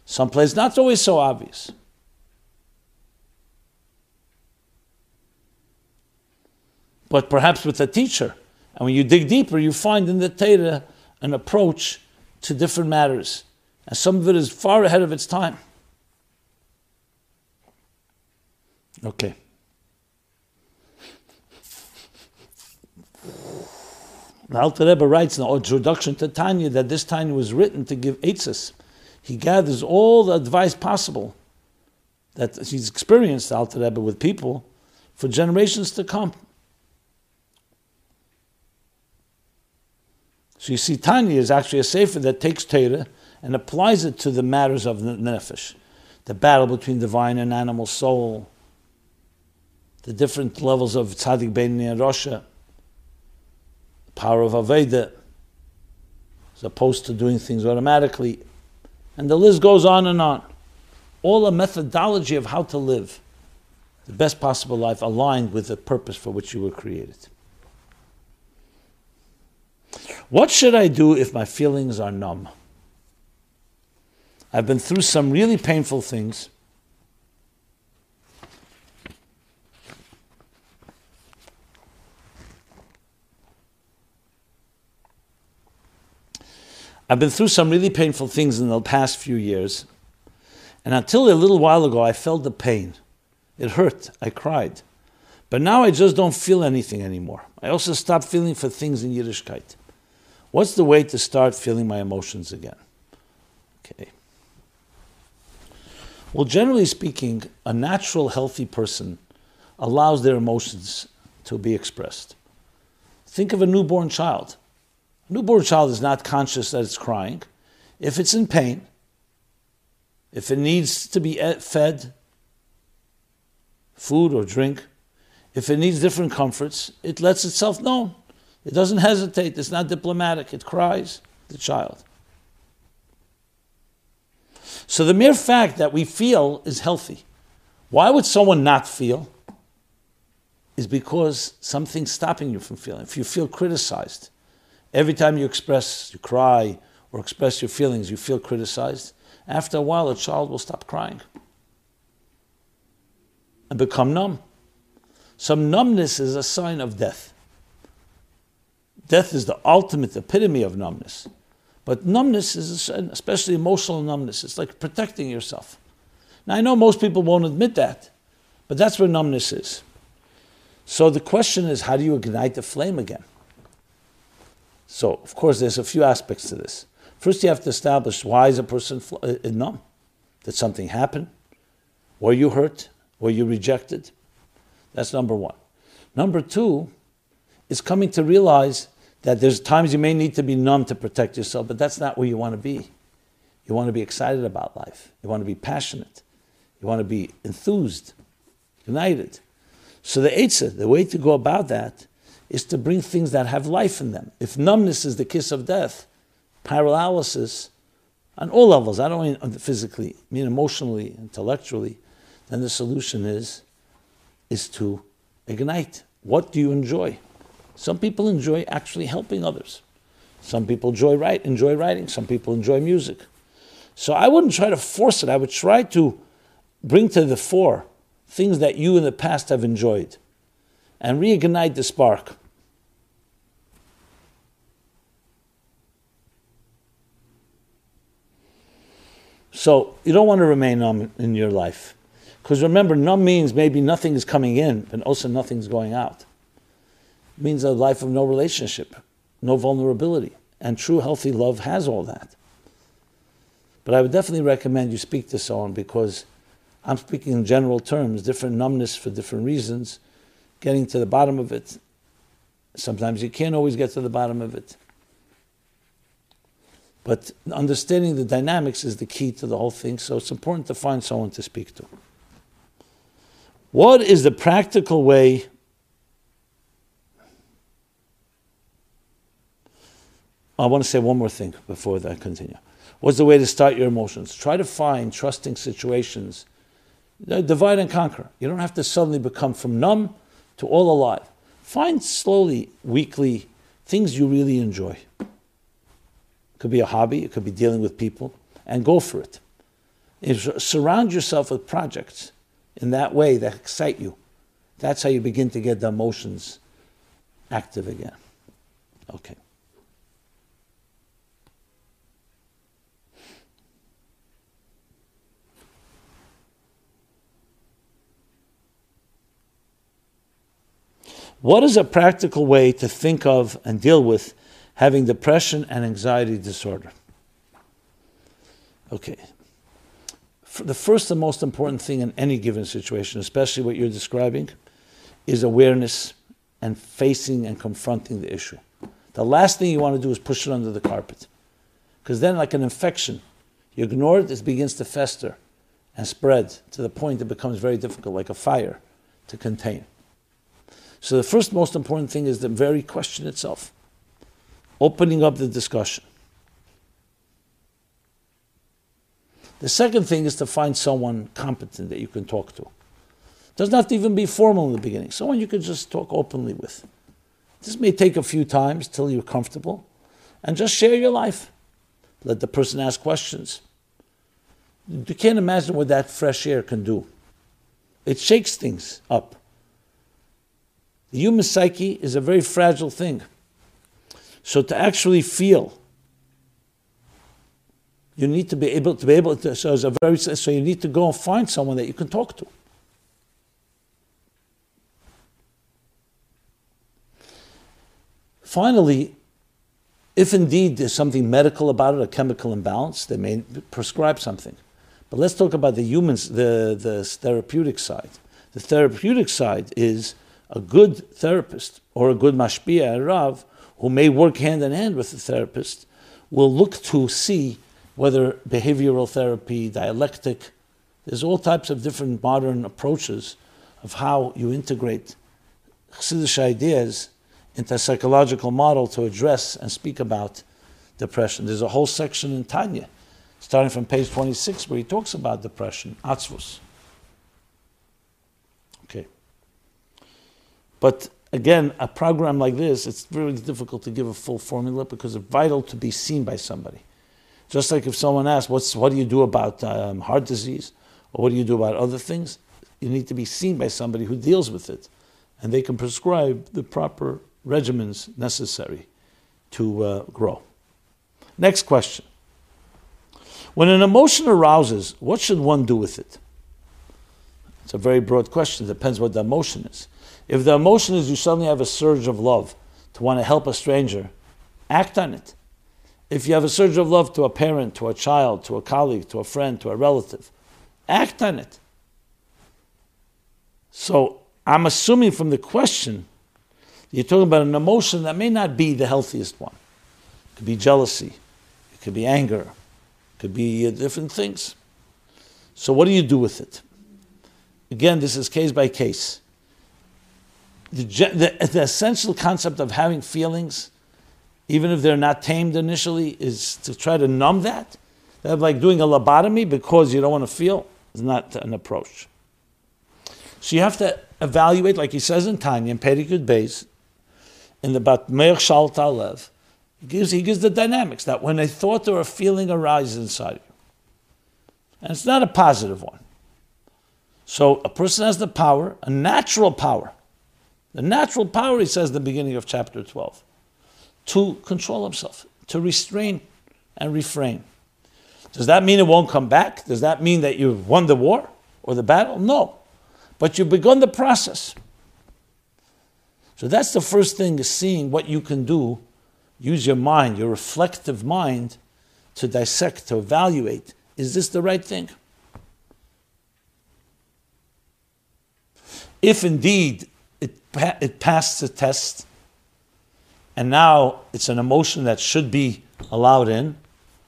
Some places not always so obvious. But perhaps with a teacher, and when you dig deeper, you find in the Torah an approach to different matters. And some of it is far ahead of its time. Okay. The Alter Rebbe writes in the introduction to Tanya that this Tanya was written to give eitzes. He gathers all the advice possible that he's experienced, the Alter Rebbe, with people for generations to come. So you see, Tanya is actually a sefer that takes Torah and applies it to the matters of the nefesh, the battle between divine and animal soul, the different levels of tzaddik bein and the power of aveda, as opposed to doing things automatically, and the list goes on and on. All a methodology of how to live the best possible life aligned with the purpose for which you were created. What should I do if my feelings are numb? I've been through some really painful things. I've been through some really painful things in the past few years. And until a little while ago, I felt the pain. It hurt. I cried. But now I just don't feel anything anymore. I also stopped feeling for things in Yiddishkeit. What's the way to start feeling my emotions again? Okay. Well, generally speaking, a natural, healthy person allows their emotions to be expressed. Think of a newborn child. Newborn child is not conscious that it's crying. If it's in pain, if it needs to be fed, food or drink, if it needs different comforts, it lets itself know. It doesn't hesitate. It's not diplomatic. It cries, the child. So the mere fact that we feel is healthy. Why would someone not feel? Is because something's stopping you from feeling. If you feel criticized, every time you express, you cry, or express your feelings, you feel criticized, after a while a child will stop crying and become numb. Some numbness is a sign of death. Death is the ultimate epitome of numbness. But numbness is especially emotional numbness. It's like protecting yourself. Now I know most people won't admit that, but that's where numbness is. So the question is, how do you ignite the flame again? So of course, there's a few aspects to this. First, you have to establish why is a person uh, numb? Did something happen? Were you hurt? Were you rejected? That's number one. Number two is coming to realize that there's times you may need to be numb to protect yourself, but that's not where you want to be. You want to be excited about life. You want to be passionate. You want to be enthused, united. So the Eitzah, the way to go about that is to bring things that have life in them. If numbness is the kiss of death, paralysis, on all levels, I don't mean physically, I mean emotionally, intellectually, then the solution is, is to ignite. What do you enjoy? Some people enjoy actually helping others. Some people enjoy write, enjoy writing. Some people enjoy music. So I wouldn't try to force it. I would try to bring to the fore things that you in the past have enjoyed and reignite the spark. So you don't want to remain numb in your life. Because remember, numb means maybe nothing is coming in, but also nothing's going out It means a life of no relationship, no vulnerability. And true healthy love has all that. But I would definitely recommend you speak to someone because I'm speaking in general terms, different numbness for different reasons, getting to the bottom of it. Sometimes you can't always get to the bottom of it. But understanding the dynamics is the key to the whole thing, so it's important to find someone to speak to. What is the practical way I want to say one more thing before I continue. What's the way to start your emotions? Try to find trusting situations. Divide and conquer. You don't have to suddenly become from numb to all alive. Find slowly, weekly, things you really enjoy. It could be a hobby, it could be dealing with people, and go for it. Surround yourself with projects in that way that excite you. That's how you begin to get the emotions active again. Okay. What is a practical way to think of and deal with having depression and anxiety disorder? Okay. For the first and most important thing in any given situation, especially what you're describing, is awareness and facing and confronting the issue. The last thing you want to do is push it under the carpet. Because then, like an infection, you ignore it, it begins to fester and spread to the point it becomes very difficult, like a fire, to contain. So the first most important thing is the very question itself, opening up the discussion. The second thing is to find someone competent that you can talk to. Doesn't have to even be formal in the beginning. Someone you can just talk openly with. This may take a few times till you're comfortable, and just share your life. Let the person ask questions. You can't imagine what that fresh air can do. It shakes things up. The human psyche is a very fragile thing. So to actually feel, you need to be able to be able to. So, a very, so you need to go and find someone that you can talk to. Finally, if indeed there's something medical about it, a chemical imbalance, they may prescribe something. But let's talk about the humans, the, the therapeutic side. The therapeutic side is a good therapist or a good mashpia, a rav, who may work hand in hand with the therapist, will look to see whether behavioral therapy, dialectic, there's all types of different modern approaches of how you integrate Chassidish ideas into a psychological model to address and speak about depression. There's a whole section in Tanya, starting from page 26, where he talks about depression, atzvus. Okay. But again, a program like this, it's very difficult to give a full formula because it's vital to be seen by somebody. Just like if someone asks, What's, what do you do about um, heart disease? Or what do you do about other things? You need to be seen by somebody who deals with it. And they can prescribe the proper regimens necessary to uh, grow. Next question. When an emotion arouses, what should one do with it? It's a very broad question. It depends what the emotion is. If the emotion is you suddenly have a surge of love to want to help a stranger, act on it. If you have a surge of love to a parent, to a child, to a colleague, to a friend, to a relative, act on it. So I'm assuming from the question, you're talking about an emotion that may not be the healthiest one. It could be jealousy, it could be anger, it could be different things. So, what do you do with it? Again, this is case by case. The, the, the essential concept of having feelings, even if they're not tamed initially, is to try to numb that. That's like doing a lobotomy because you don't want to feel, is not an approach. So you have to evaluate, like he says in Tanya, in Perikut Beis, in the Bat Meir Shal Talev, he gives, he gives the dynamics that when a thought or a feeling arises inside you, and it's not a positive one. So a person has the power, a natural power, the natural power, he says in the beginning of chapter 12, to control himself, to restrain and refrain. Does that mean it won't come back? Does that mean that you've won the war or the battle? No. But you've begun the process. So that's the first thing is seeing what you can do. Use your mind, your reflective mind, to dissect, to evaluate. Is this the right thing? If indeed it, passed the test, and now it's an emotion that should be allowed in,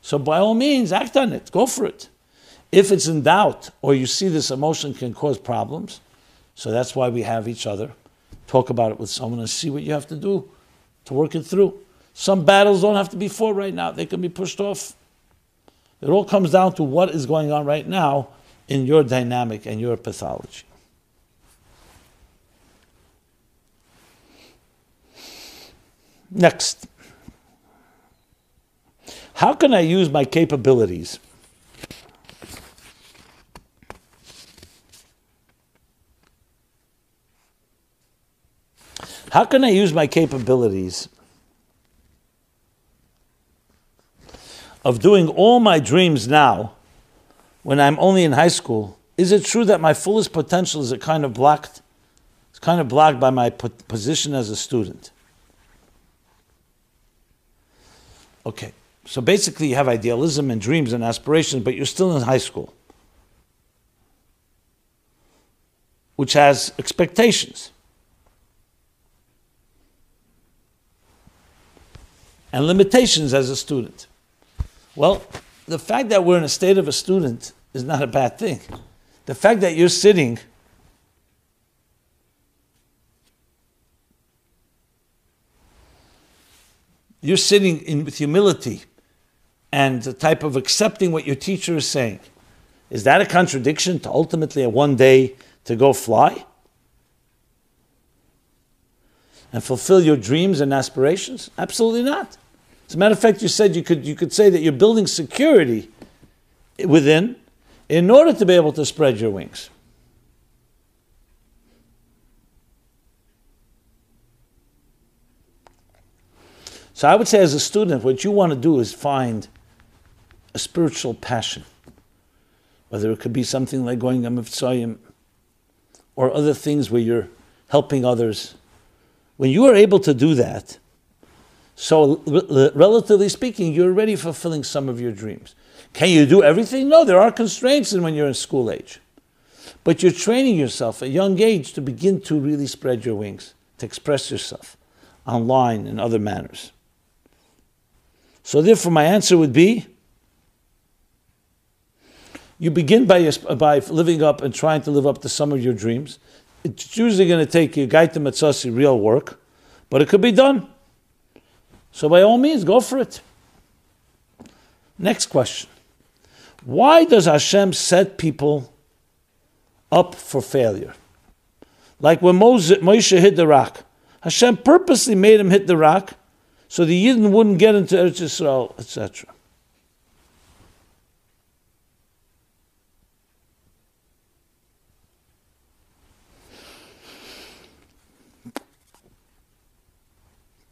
so by all means, act on it, go for it. If it's in doubt or you see this emotion can cause problems, so that's why we have each other. Talk about it with someone and see what you have to do to work it through. Some battles don't have to be fought right now, they can be pushed off. It all comes down to what is going on right now in your dynamic and your pathology. Next. How can I use my capabilities? How can I use my capabilities of doing all my dreams now when I'm only in high school? Is it true that my fullest potential is kind of blocked? It's kind of blocked by my position as a student. Okay. So basically, you have idealism and dreams and aspirations, but you're still in high school, which has expectations and limitations as a student. Well, the fact that we're in a state of a student is not a bad thing. The fact that you're sitting you're sitting in, with humility and the type of accepting what your teacher is saying. Is that a contradiction to ultimately one day to go fly? And fulfill your dreams and aspirations? Absolutely not. As a matter of fact, you said you could, you could say that you're building security within in order to be able to spread your wings. So I would say, as a student, what you want to do is find a spiritual passion, whether it could be something like going to Mivtzoyim or other things where you're helping others. When you are able to do that, so relatively speaking, you're already fulfilling some of your dreams. Can you do everything? No, there are constraints when you're in school age. But you're training yourself at a young age to begin to really spread your wings, to express yourself online and other manners. So therefore, my answer would be you begin by, by living up and trying to live up to some of your dreams. It's usually going to take you gaita matzasi real work, but it could be done. So by all means, go for it. Next question. Why does Hashem set people up for failure? Like when Moshe hit the rock. Hashem purposely made him hit the rock so the Yidden wouldn't get into Eretz Yisrael, etc.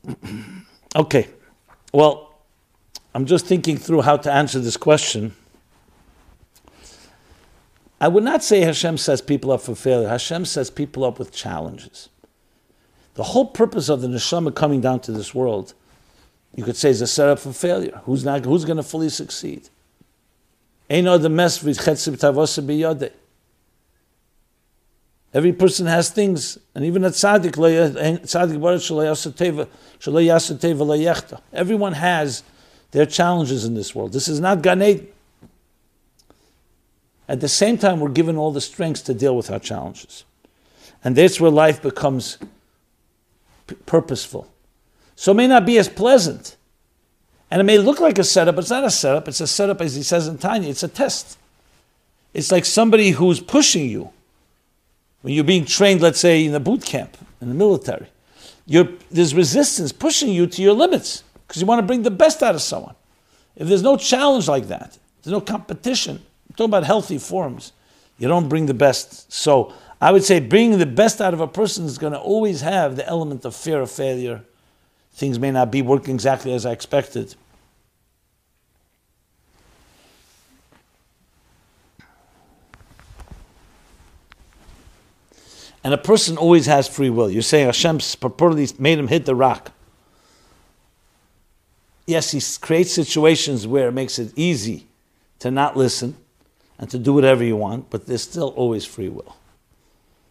okay, well, I'm just thinking through how to answer this question. I would not say Hashem sets people up for failure. Hashem sets people up with challenges. The whole purpose of the neshama coming down to this world, you could say, is a setup for failure. Who's not? Who's going to fully succeed? Every person has things, and even at tzaddik, eh, tzaddik everyone has their challenges in this world. This is not Gan Eden. At the same time, we're given all the strengths to deal with our challenges. And that's where life becomes p- purposeful. So it may not be as pleasant. And it may look like a setup, but it's not a setup. It's a setup, as he says in Tanya, it's a test. It's like somebody who's pushing you. When you're being trained, let's say, in a boot camp, in the military, there's resistance pushing you to your limits because you want to bring the best out of someone. If there's no challenge like that, there's no competition, I'm talking about healthy forms, you don't bring the best. So I would say bringing the best out of a person is going to always have the element of fear of failure. Things may not be working exactly as I expected. And a person always has free will. You're saying Hashem purportedly made him hit the rock. Yes, he creates situations where it makes it easy to not listen and to do whatever you want, but there's still always free will.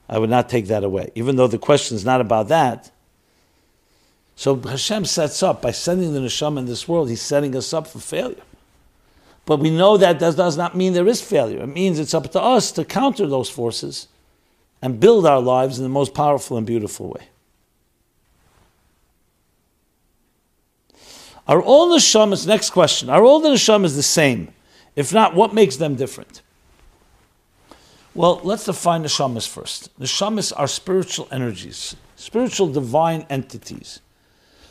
I would not take that away, even though the question is not about that. So Hashem sets up by sending the neshama in this world. He's setting us up for failure. But we know that does, does not mean there is failure. It means it's up to us to counter those forces and build our lives in the most powerful and beautiful way. Are all neshamas, next question, are all the neshamas the same? If not, what makes them different? Well, let's define neshamas first. Neshamas are spiritual energies, spiritual divine entities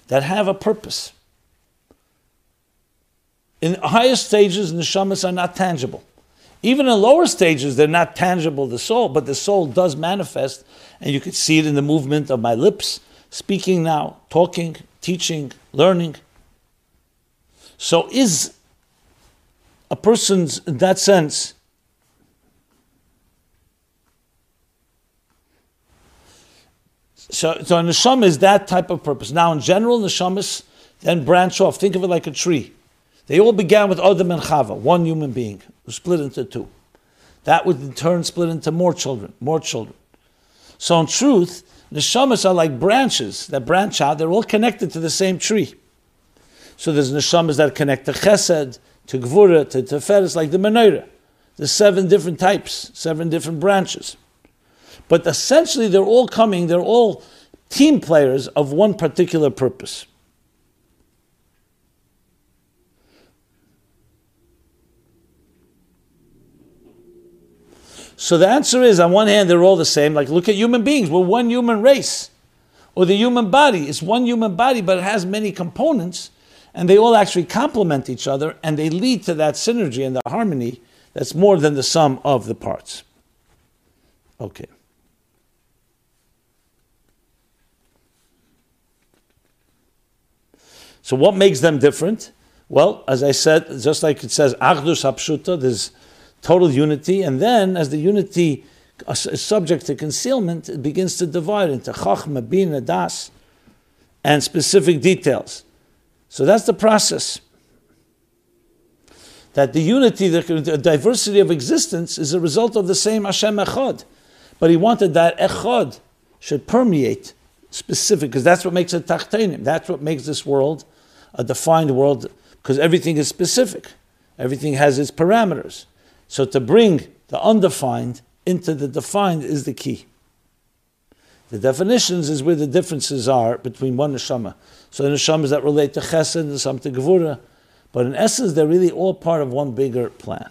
that have a purpose. In higher stages, neshamas are not tangible. Even in lower stages, they're not tangible, the soul, but the soul does manifest, and you can see it in the movement of my lips, speaking now, talking, teaching, learning. So, is a person's, in that sense, So, so neshama is that type of purpose. Now, in general, neshamas then branch off. Think of it like a tree. They all began with Adam and Chava, one human being, who split into two. That would in turn split into more children, more children. So in truth, neshamas are like branches that branch out. They're all connected to the same tree. So there's neshamas that connect to Chesed, to Gvura, to Teferes, like the Menorah. There's seven different types, seven different branches. But essentially, they're all coming, they're all team players of one particular purpose. So the answer is, on one hand, they're all the same. Like, look at human beings. We're one human race. Or the human body is one human body, but it has many components, and they all actually complement each other, and they lead to that synergy and the harmony that's more than the sum of the parts. Okay. So what makes them different? Well, as I said, just like it says, Achdus Hapshuta, there's total unity, and then as the unity is subject to concealment, it begins to divide into chachma, bina, das, and specific details. So that's the process. That the unity, the diversity of existence is a result of the same Hashem Echad. But he wanted that Echad should permeate specific, because that's what makes it Tachtenim. That's what makes this world a defined world, because everything is specific. Everything has its parameters. So to bring the undefined into the defined is the key. The definitions is where the differences are between one neshama. So the neshamas that relate to chesed and some to gevura, but in essence they're really all part of one bigger plan.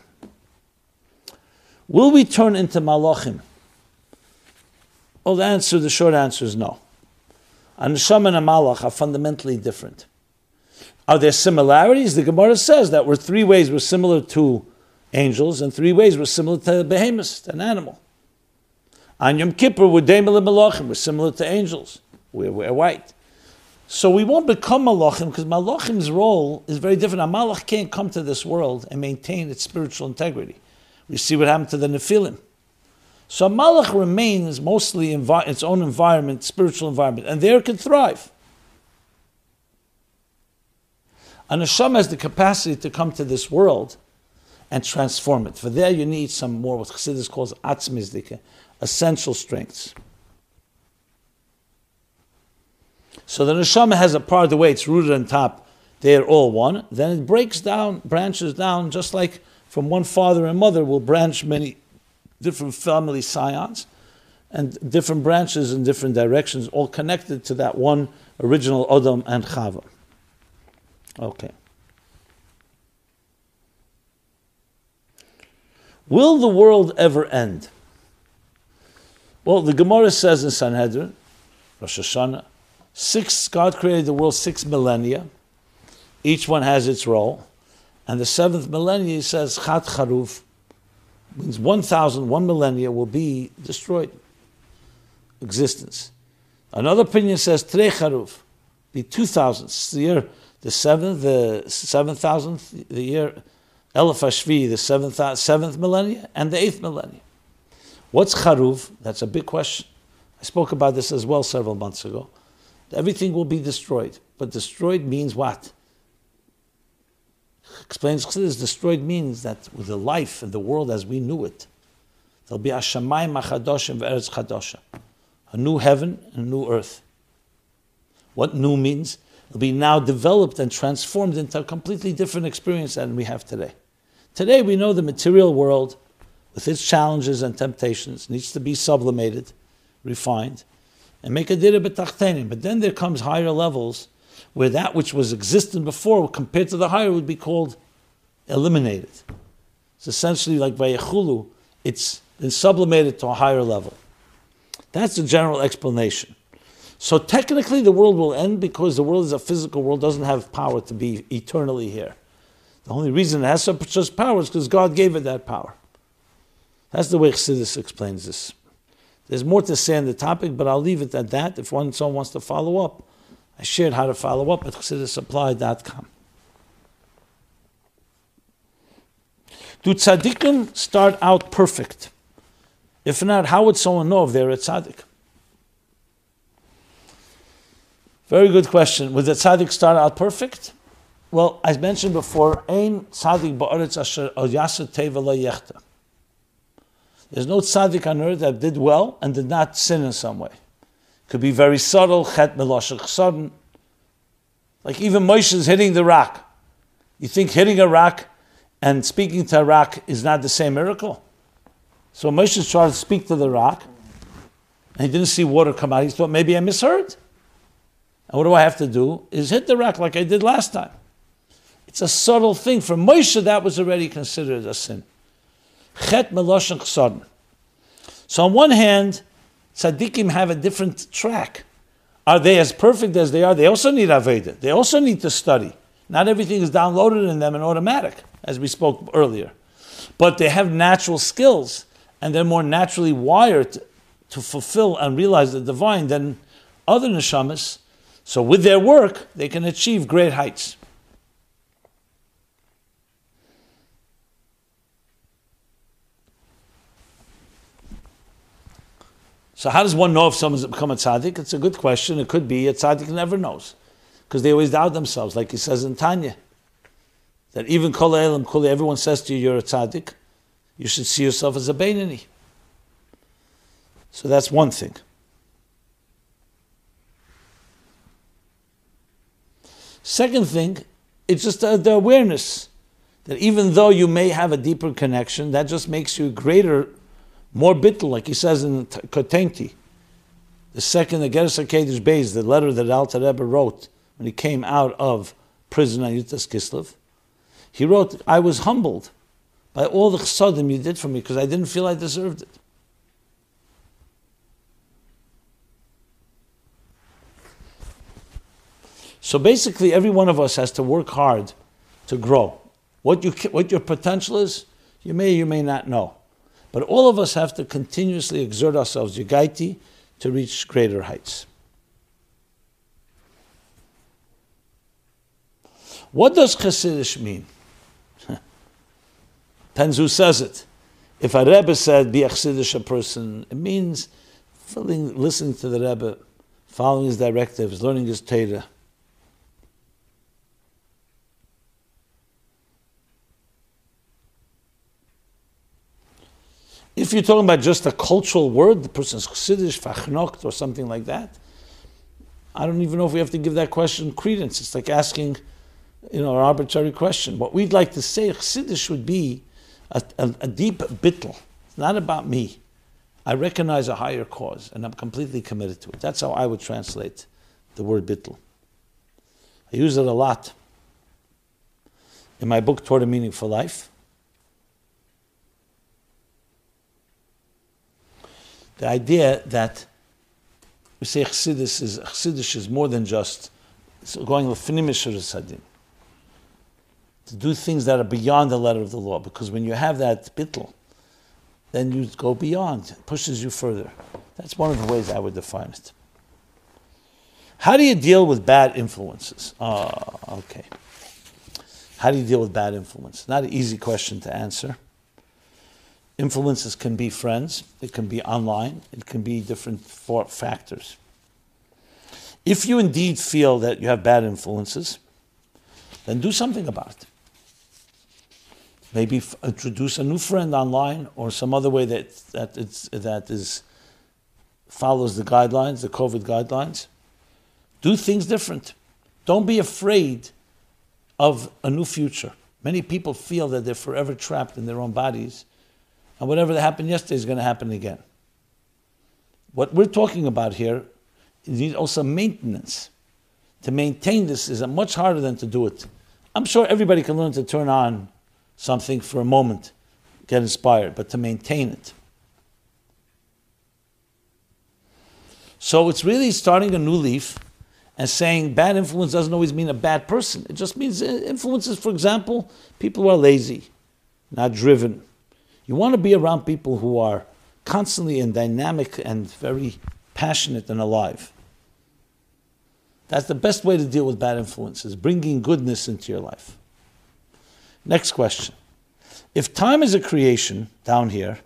Will we turn into malachim? Well, the answer, the short answer is no. A neshama and a malach are fundamentally different. Are there similarities? The Gemara says that we're three ways we're similar to angels, and three ways we're similar to the behemoth, an animal. On Yom Kippur, we're Daimel Malachim, we're similar to angels. We're, we're white. So we won't become Malachim because Malachim's role is very different. A Malach can't come to this world and maintain its spiritual integrity. We see what happened to the Nephilim. So a Malach remains mostly in its own environment, spiritual environment, and there can thrive. A Neshama has the capacity to come to this world and transform it. For there you need some more what Chassidus calls atzmizdike, essential strengths. So the neshama has a part of the way it's rooted on top, they're all one. Then it breaks down, branches down, just like from one father and mother will branch many different family scions and different branches in different directions, all connected to that one original Adam and Chava. Okay. Will the world ever end? Well, the Gemara says in Sanhedrin, Rosh Hashanah, six, God created the world six millennia. Each one has its role. And the seventh millennia says, Chat Charuf, means 1,000, one millennia will be destroyed. Existence. Another opinion says, Tre Charuf, be 2,000. The year, the seventh, the 7,000th, the year, Elif Ashvi, the seventh, seventh millennia, and the eighth millennia. What's Charuv? That's a big question. I spoke about this as well several months ago. Everything will be destroyed. But destroyed means what? Explains Chassidus, destroyed means that with the life and the world as we knew it, there'll be a Shamayim Achadoshim Ve'eretz Chadosha. A new heaven and a new earth. What new means? It'll be now developed and transformed into a completely different experience than we have today. Today we know the material world, with its challenges and temptations, needs to be sublimated, refined, and make a dira betachtenim. But then there comes higher levels where that which was existent before, compared to the higher, would be called eliminated. It's essentially like Vayechulu, it's been sublimated to a higher level. That's the general explanation. So technically, the world will end because the world is a physical world, doesn't have power to be eternally here. The only reason it has such power is because God gave it that power. That's the way Chassidus explains this. There's more to say on the topic, but I'll leave it at that. If one someone wants to follow up, I shared how to follow up at chassidusapplied.com. Do tzaddikim start out perfect? If not, how would someone know if they're a tzaddik? Very good question. Would the tzaddik start out perfect? Well, I mentioned before, Ein tzaddik ba'aretz asher al teva yechta. There's no tzaddik on earth that did well and did not sin in some way. Could be very subtle, chet meloshach sudden. Like even Moshe is hitting the rock. You think hitting a rock and speaking to a rock is not the same miracle? So Moshe tried to speak to the rock, and he didn't see water come out. He thought, maybe I misheard. And what do I have to do? Is hit the rock like I did last time. It's a subtle thing. For Moshe, that was already considered a sin. Chet meloshen. So on one hand, tzaddikim have a different track. Are they as perfect as they are? They also need Avodah. They also need to study. Not everything is downloaded in them and automatic, as we spoke earlier. But they have natural skills, and they're more naturally wired to fulfill and realize the divine than other neshamas. So with their work, they can achieve great heights. So how does one know if someone's become a tzaddik? It's a good question. It could be a tzaddik never knows. Because they always doubt themselves, like he says in Tanya. That even kol elam kol everyone says to you you're a tzaddik, you should see yourself as a Beinoni. So that's one thing. Second thing, it's just the, the awareness that even though you may have a deeper connection, that just makes you greater more bittul, like he says in Katonti, the second the Geras HaKedesh Beis, the letter that Alter Rebbe wrote when he came out of prison on Yud Tes Kislev, he wrote, I was humbled by all the chasadim you did for me because I didn't feel I deserved it. So basically, every one of us has to work hard to grow. What, you, what your potential is, you may, you may not know. But all of us have to continuously exert ourselves, Yugaiti, to reach greater heights. What does Chassidish mean? Penzu says it. If a Rebbe said, be a Chassidish a person, it means listening to the Rebbe, following his directives, learning his Torah. If you're talking about just a cultural word, the person's chassidish, fachnokt, or something like that, I don't even know if we have to give that question credence. It's like asking, you know, an arbitrary question. What we'd like to say, chassidish would be a, a, a deep bittul. It's not about me. I recognize a higher cause, and I'm completely committed to it. That's how I would translate the word bittul. I use it a lot in my book, Toward a Meaningful Life. The idea that we say Chassidus is, Chassidus is more than just going sadim to do things that are beyond the letter of the law. Because when you have that bittul, then you go beyond, it pushes you further. That's one of the ways I would define it. How do you deal with bad influences? Oh, okay. How do you deal with bad influence? Not an easy question to answer. Influences can be friends, it can be online, it can be different factors. If you indeed feel that you have bad influences, then do something about it. Maybe f- introduce a new friend online or some other way that, that, it's, that is, follows the guidelines, the COVID guidelines. Do things different. Don't be afraid of a new future. Many people feel that they're forever trapped in their own bodies and whatever that happened yesterday is going to happen again. What we're talking about here is also maintenance. To maintain this is much harder than to do it. I'm sure everybody can learn to turn on something for a moment, get inspired, but to maintain it. So it's really starting a new leaf and saying bad influence doesn't always mean a bad person. It just means influences, for example, people who are lazy, not driven, you want to be around people who are constantly and dynamic and very passionate and alive. That's the best way to deal with bad influences, bringing goodness into your life. Next question. If time is a creation down here,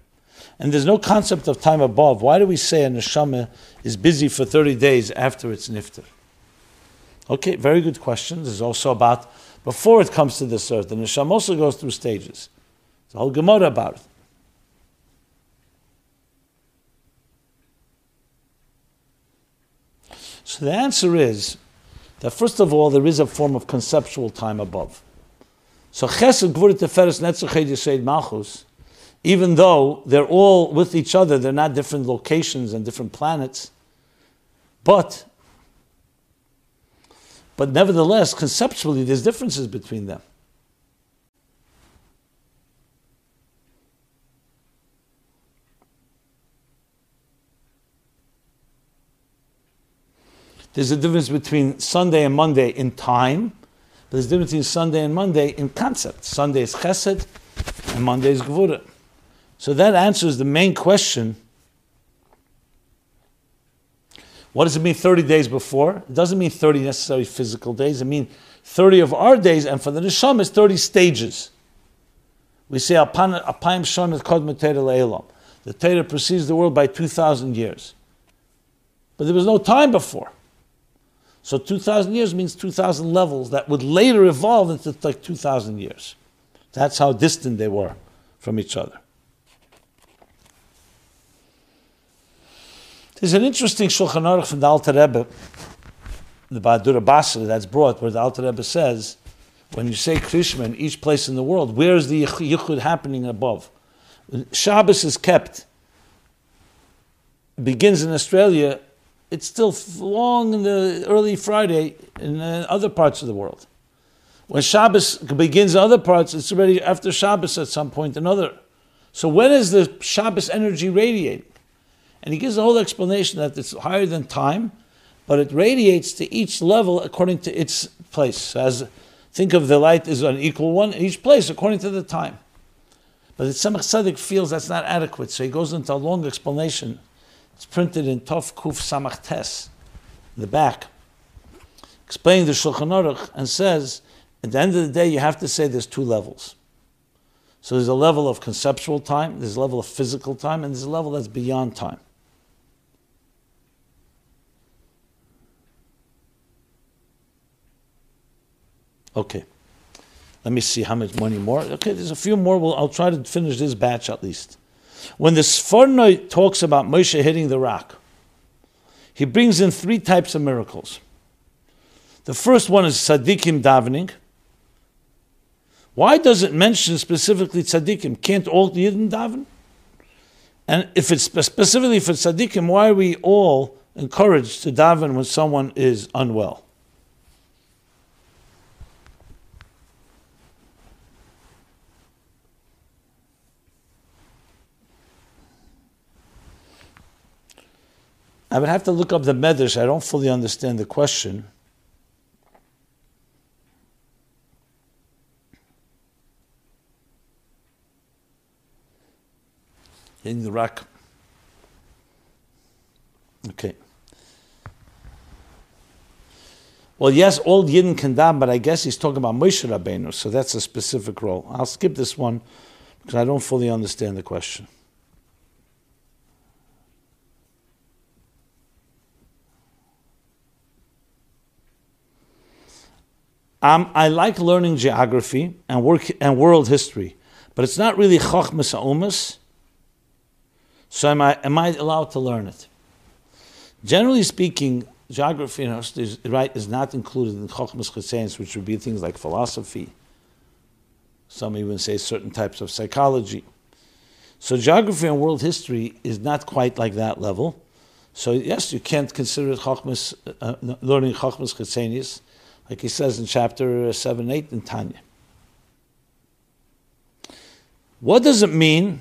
and there's no concept of time above, why do we say a neshama is busy for 30 days after it's nifter? Okay, very good question. There's also about before it comes to this earth. The neshama also goes through stages. There's a whole Gemara about it. So the answer is that first of all, there is a form of conceptual time above. So Chesed, Gvur, Teferes, Netzach, Yesod, Malchus, even though they're all with each other, they're not different locations and different planets, but but nevertheless, conceptually, there's differences between them. There's a difference between Sunday and Monday in time. There's a difference between Sunday and Monday in concept. Sunday is chesed, and Monday is gvura. So that answers the main question. What does it mean 30 days before? It doesn't mean 30 necessary physical days. It means 30 of our days, and for the Nisham, it's 30 stages. We say, Apayim Shonat Kod Elam. The Torah precedes the world by 2,000 years. But there was no time before. So 2,000 years means 2,000 levels that would later evolve into like 2,000 years. That's how distant they were from each other. There's an interesting Shulchan Aruch from the Alter Rebbe, the Badura Basra that's brought, where the Alter Rebbe says, when you say Krishma in each place in the world, where is the Yichud happening above? Shabbos is kept, begins in Australia it's still long in the early Friday in uh, other parts of the world. When Shabbos begins in other parts, it's already after Shabbos at some point another. So when is the Shabbos energy radiating? And he gives a whole explanation that it's higher than time, but it radiates to each level according to its place. As think of the light is an equal one in each place according to the time. But the Tzemach Tzedek feels that's not adequate, so he goes into a long explanation it's printed in Tof Kuf Samach Tes, in the back, explaining the Shulchan Aruch, and says, at the end of the day, you have to say there's two levels. So there's a level of conceptual time, there's a level of physical time, and there's a level that's beyond time. Okay. Let me see how much money more. Okay, there's a few more. Well, I'll try to finish this batch at least. When the Sforno talks about Moshe hitting the rock, he brings in three types of miracles. The first one is tzaddikim davening. Why does it mention specifically tzaddikim? Can't all Yidden daven? And if it's specifically for tzaddikim, why are we all encouraged to daven when someone is unwell? I would have to look up the medrash. I don't fully understand the question. In the rock. Okay. Well, yes, all Yidden can daven, but I guess he's talking about Moshe Rabbeinu, so that's a specific role. I'll skip this one because I don't fully understand the question. Um, I like learning geography and work and world history, but it's not really chochmas umas. So am I, am I allowed to learn it? Generally speaking, geography and right, is not included in chochmas chesenis, which would be things like philosophy. Some even say certain types of psychology. So geography and world history is not quite like that level. So yes, you can't consider it chochmas, uh, learning chochmas chesenis like he says in chapter 7 8 in Tanya. What does it mean,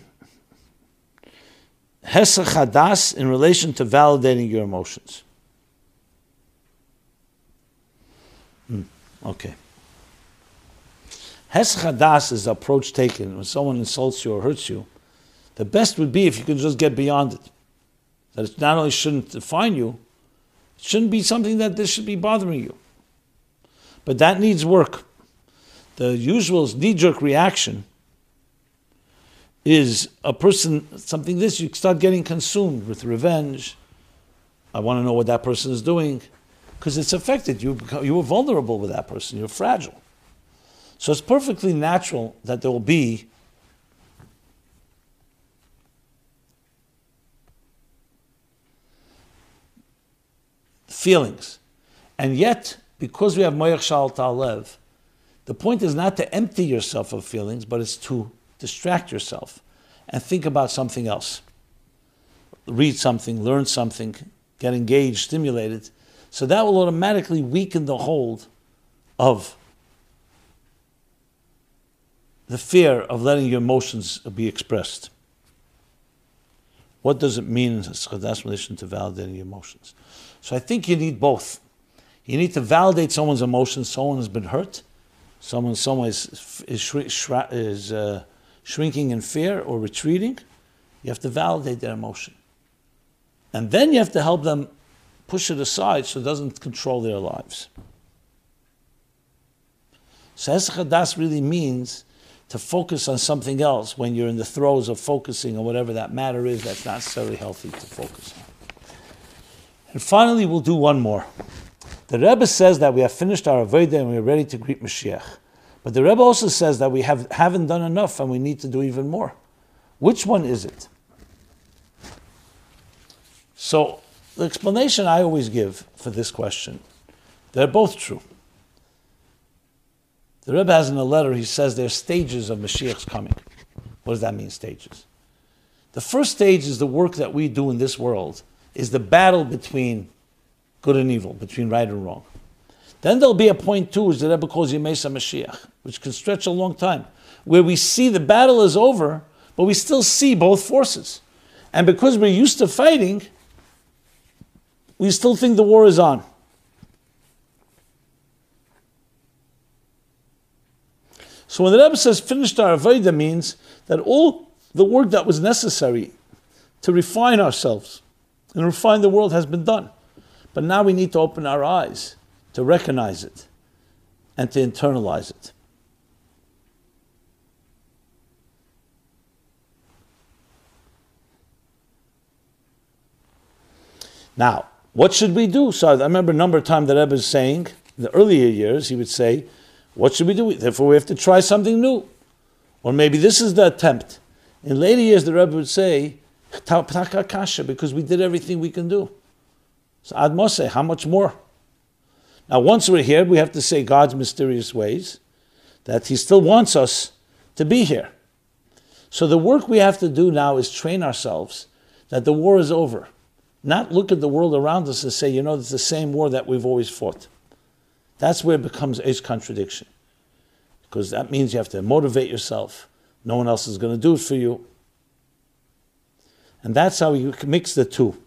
Hesach Hadas, in relation to validating your emotions? Hmm, okay. Hesach Hadas is the approach taken when someone insults you or hurts you. The best would be if you could just get beyond it. That it not only shouldn't define you, it shouldn't be something that this should be bothering you. But that needs work. The usual knee jerk reaction is a person, something this, you start getting consumed with revenge. I want to know what that person is doing. Because it's affected. You, you were vulnerable with that person, you're fragile. So it's perfectly natural that there will be feelings. And yet, because we have Moyach Shal Talev, the point is not to empty yourself of feelings, but it's to distract yourself and think about something else. Read something, learn something, get engaged, stimulated. So that will automatically weaken the hold of the fear of letting your emotions be expressed. What does it mean in Chadas relation to validating your emotions? So I think you need both. You need to validate someone's emotions. Someone has been hurt. Someone, someone is, is, is uh, shrinking in fear or retreating. You have to validate their emotion. And then you have to help them push it aside so it doesn't control their lives. So Chadas really means to focus on something else when you're in the throes of focusing on whatever that matter is that's not necessarily healthy to focus on. And finally, we'll do one more. The Rebbe says that we have finished our Avodah and we're ready to greet Mashiach. But the Rebbe also says that we have, haven't done enough and we need to do even more. Which one is it? So, the explanation I always give for this question, they're both true. The Rebbe has in a letter, he says there's stages of Mashiach's coming. What does that mean, stages? The first stage is the work that we do in this world, is the battle between good and evil, between right and wrong. Then there'll be a point too, which the Rebbe calls Yemesa Mashiach, which can stretch a long time, where we see the battle is over, but we still see both forces. And because we're used to fighting, we still think the war is on. So when the Rebbe says finished our Avodah means that all the work that was necessary to refine ourselves and refine the world has been done. But now we need to open our eyes to recognize it and to internalize it. Now, what should we do? So I remember a number of times that Rebbe was saying, in the earlier years, he would say, what should we do? Therefore, we have to try something new. Or maybe this is the attempt. In later years, the Rebbe would say, because we did everything we can do. So Ad Mosai, how much more? Now, once we're here, we have to say God's mysterious ways, that He still wants us to be here. So the work we have to do now is train ourselves that the war is over. Not look at the world around us and say, you know, it's the same war that we've always fought. That's where it becomes a contradiction. Because that means you have to motivate yourself. No one else is going to do it for you. And that's how you mix the two.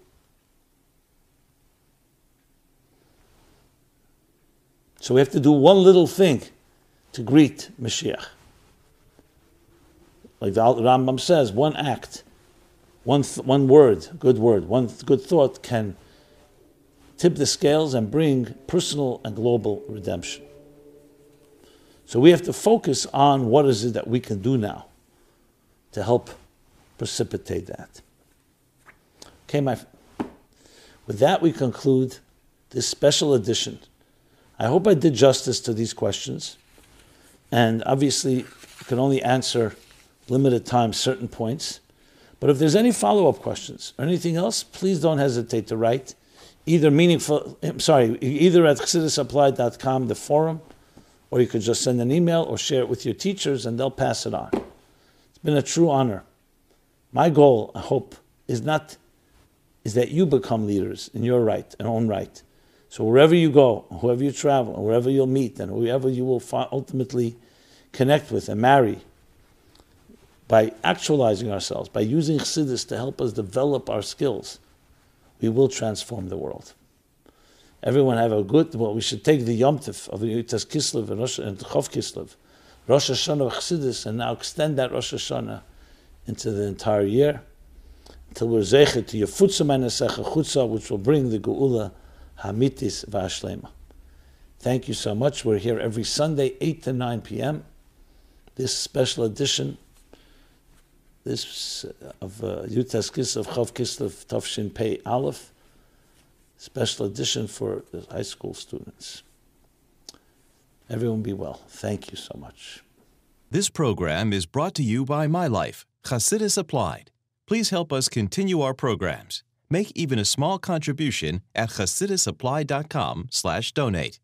So we have to do one little thing to greet Mashiach. Like the Rambam says, one act, one, th- one word, good word, one th- good thought can tip the scales and bring personal and global redemption. So we have to focus on what is it that we can do now to help precipitate that. Okay, my. With that, we conclude this special edition. I hope I did justice to these questions, and obviously, I can only answer limited time certain points. But if there's any follow-up questions or anything else, please don't hesitate to write. Either meaningful, I'm sorry, either at chassidusapplied.com, the forum, or you could just send an email or share it with your teachers and they'll pass it on. It's been a true honor. My goal, I hope, is not is that you become leaders in your right and own right. So wherever you go, whoever you travel, wherever you'll meet, and whoever you will ultimately connect with and marry, by actualizing ourselves, by using chassidus to help us develop our skills, we will transform the world. Everyone have a good. Well, we should take the Yom Tif of the Yud Tes Kislev and Rosh and Chov Kislev, Rosh Hashanah of Chassidus, and now extend that Rosh Hashanah into the entire year until we're zeichet to Yefutza Menesecha Chutza, which will bring the Geula Hamitis Vashlema. Thank you so much. We're here every Sunday, 8 to 9 p.m. This special edition, this uh, of uh, Yud Tes Kis of Chav Kislev Tof Shin Pei Aleph, special edition for the high school students. Everyone be well. Thank you so much.
This program is brought to you by My Life, Chassidus Applied. Please help us continue our programs. Make even a small contribution at chassidusapplied.com slash donate.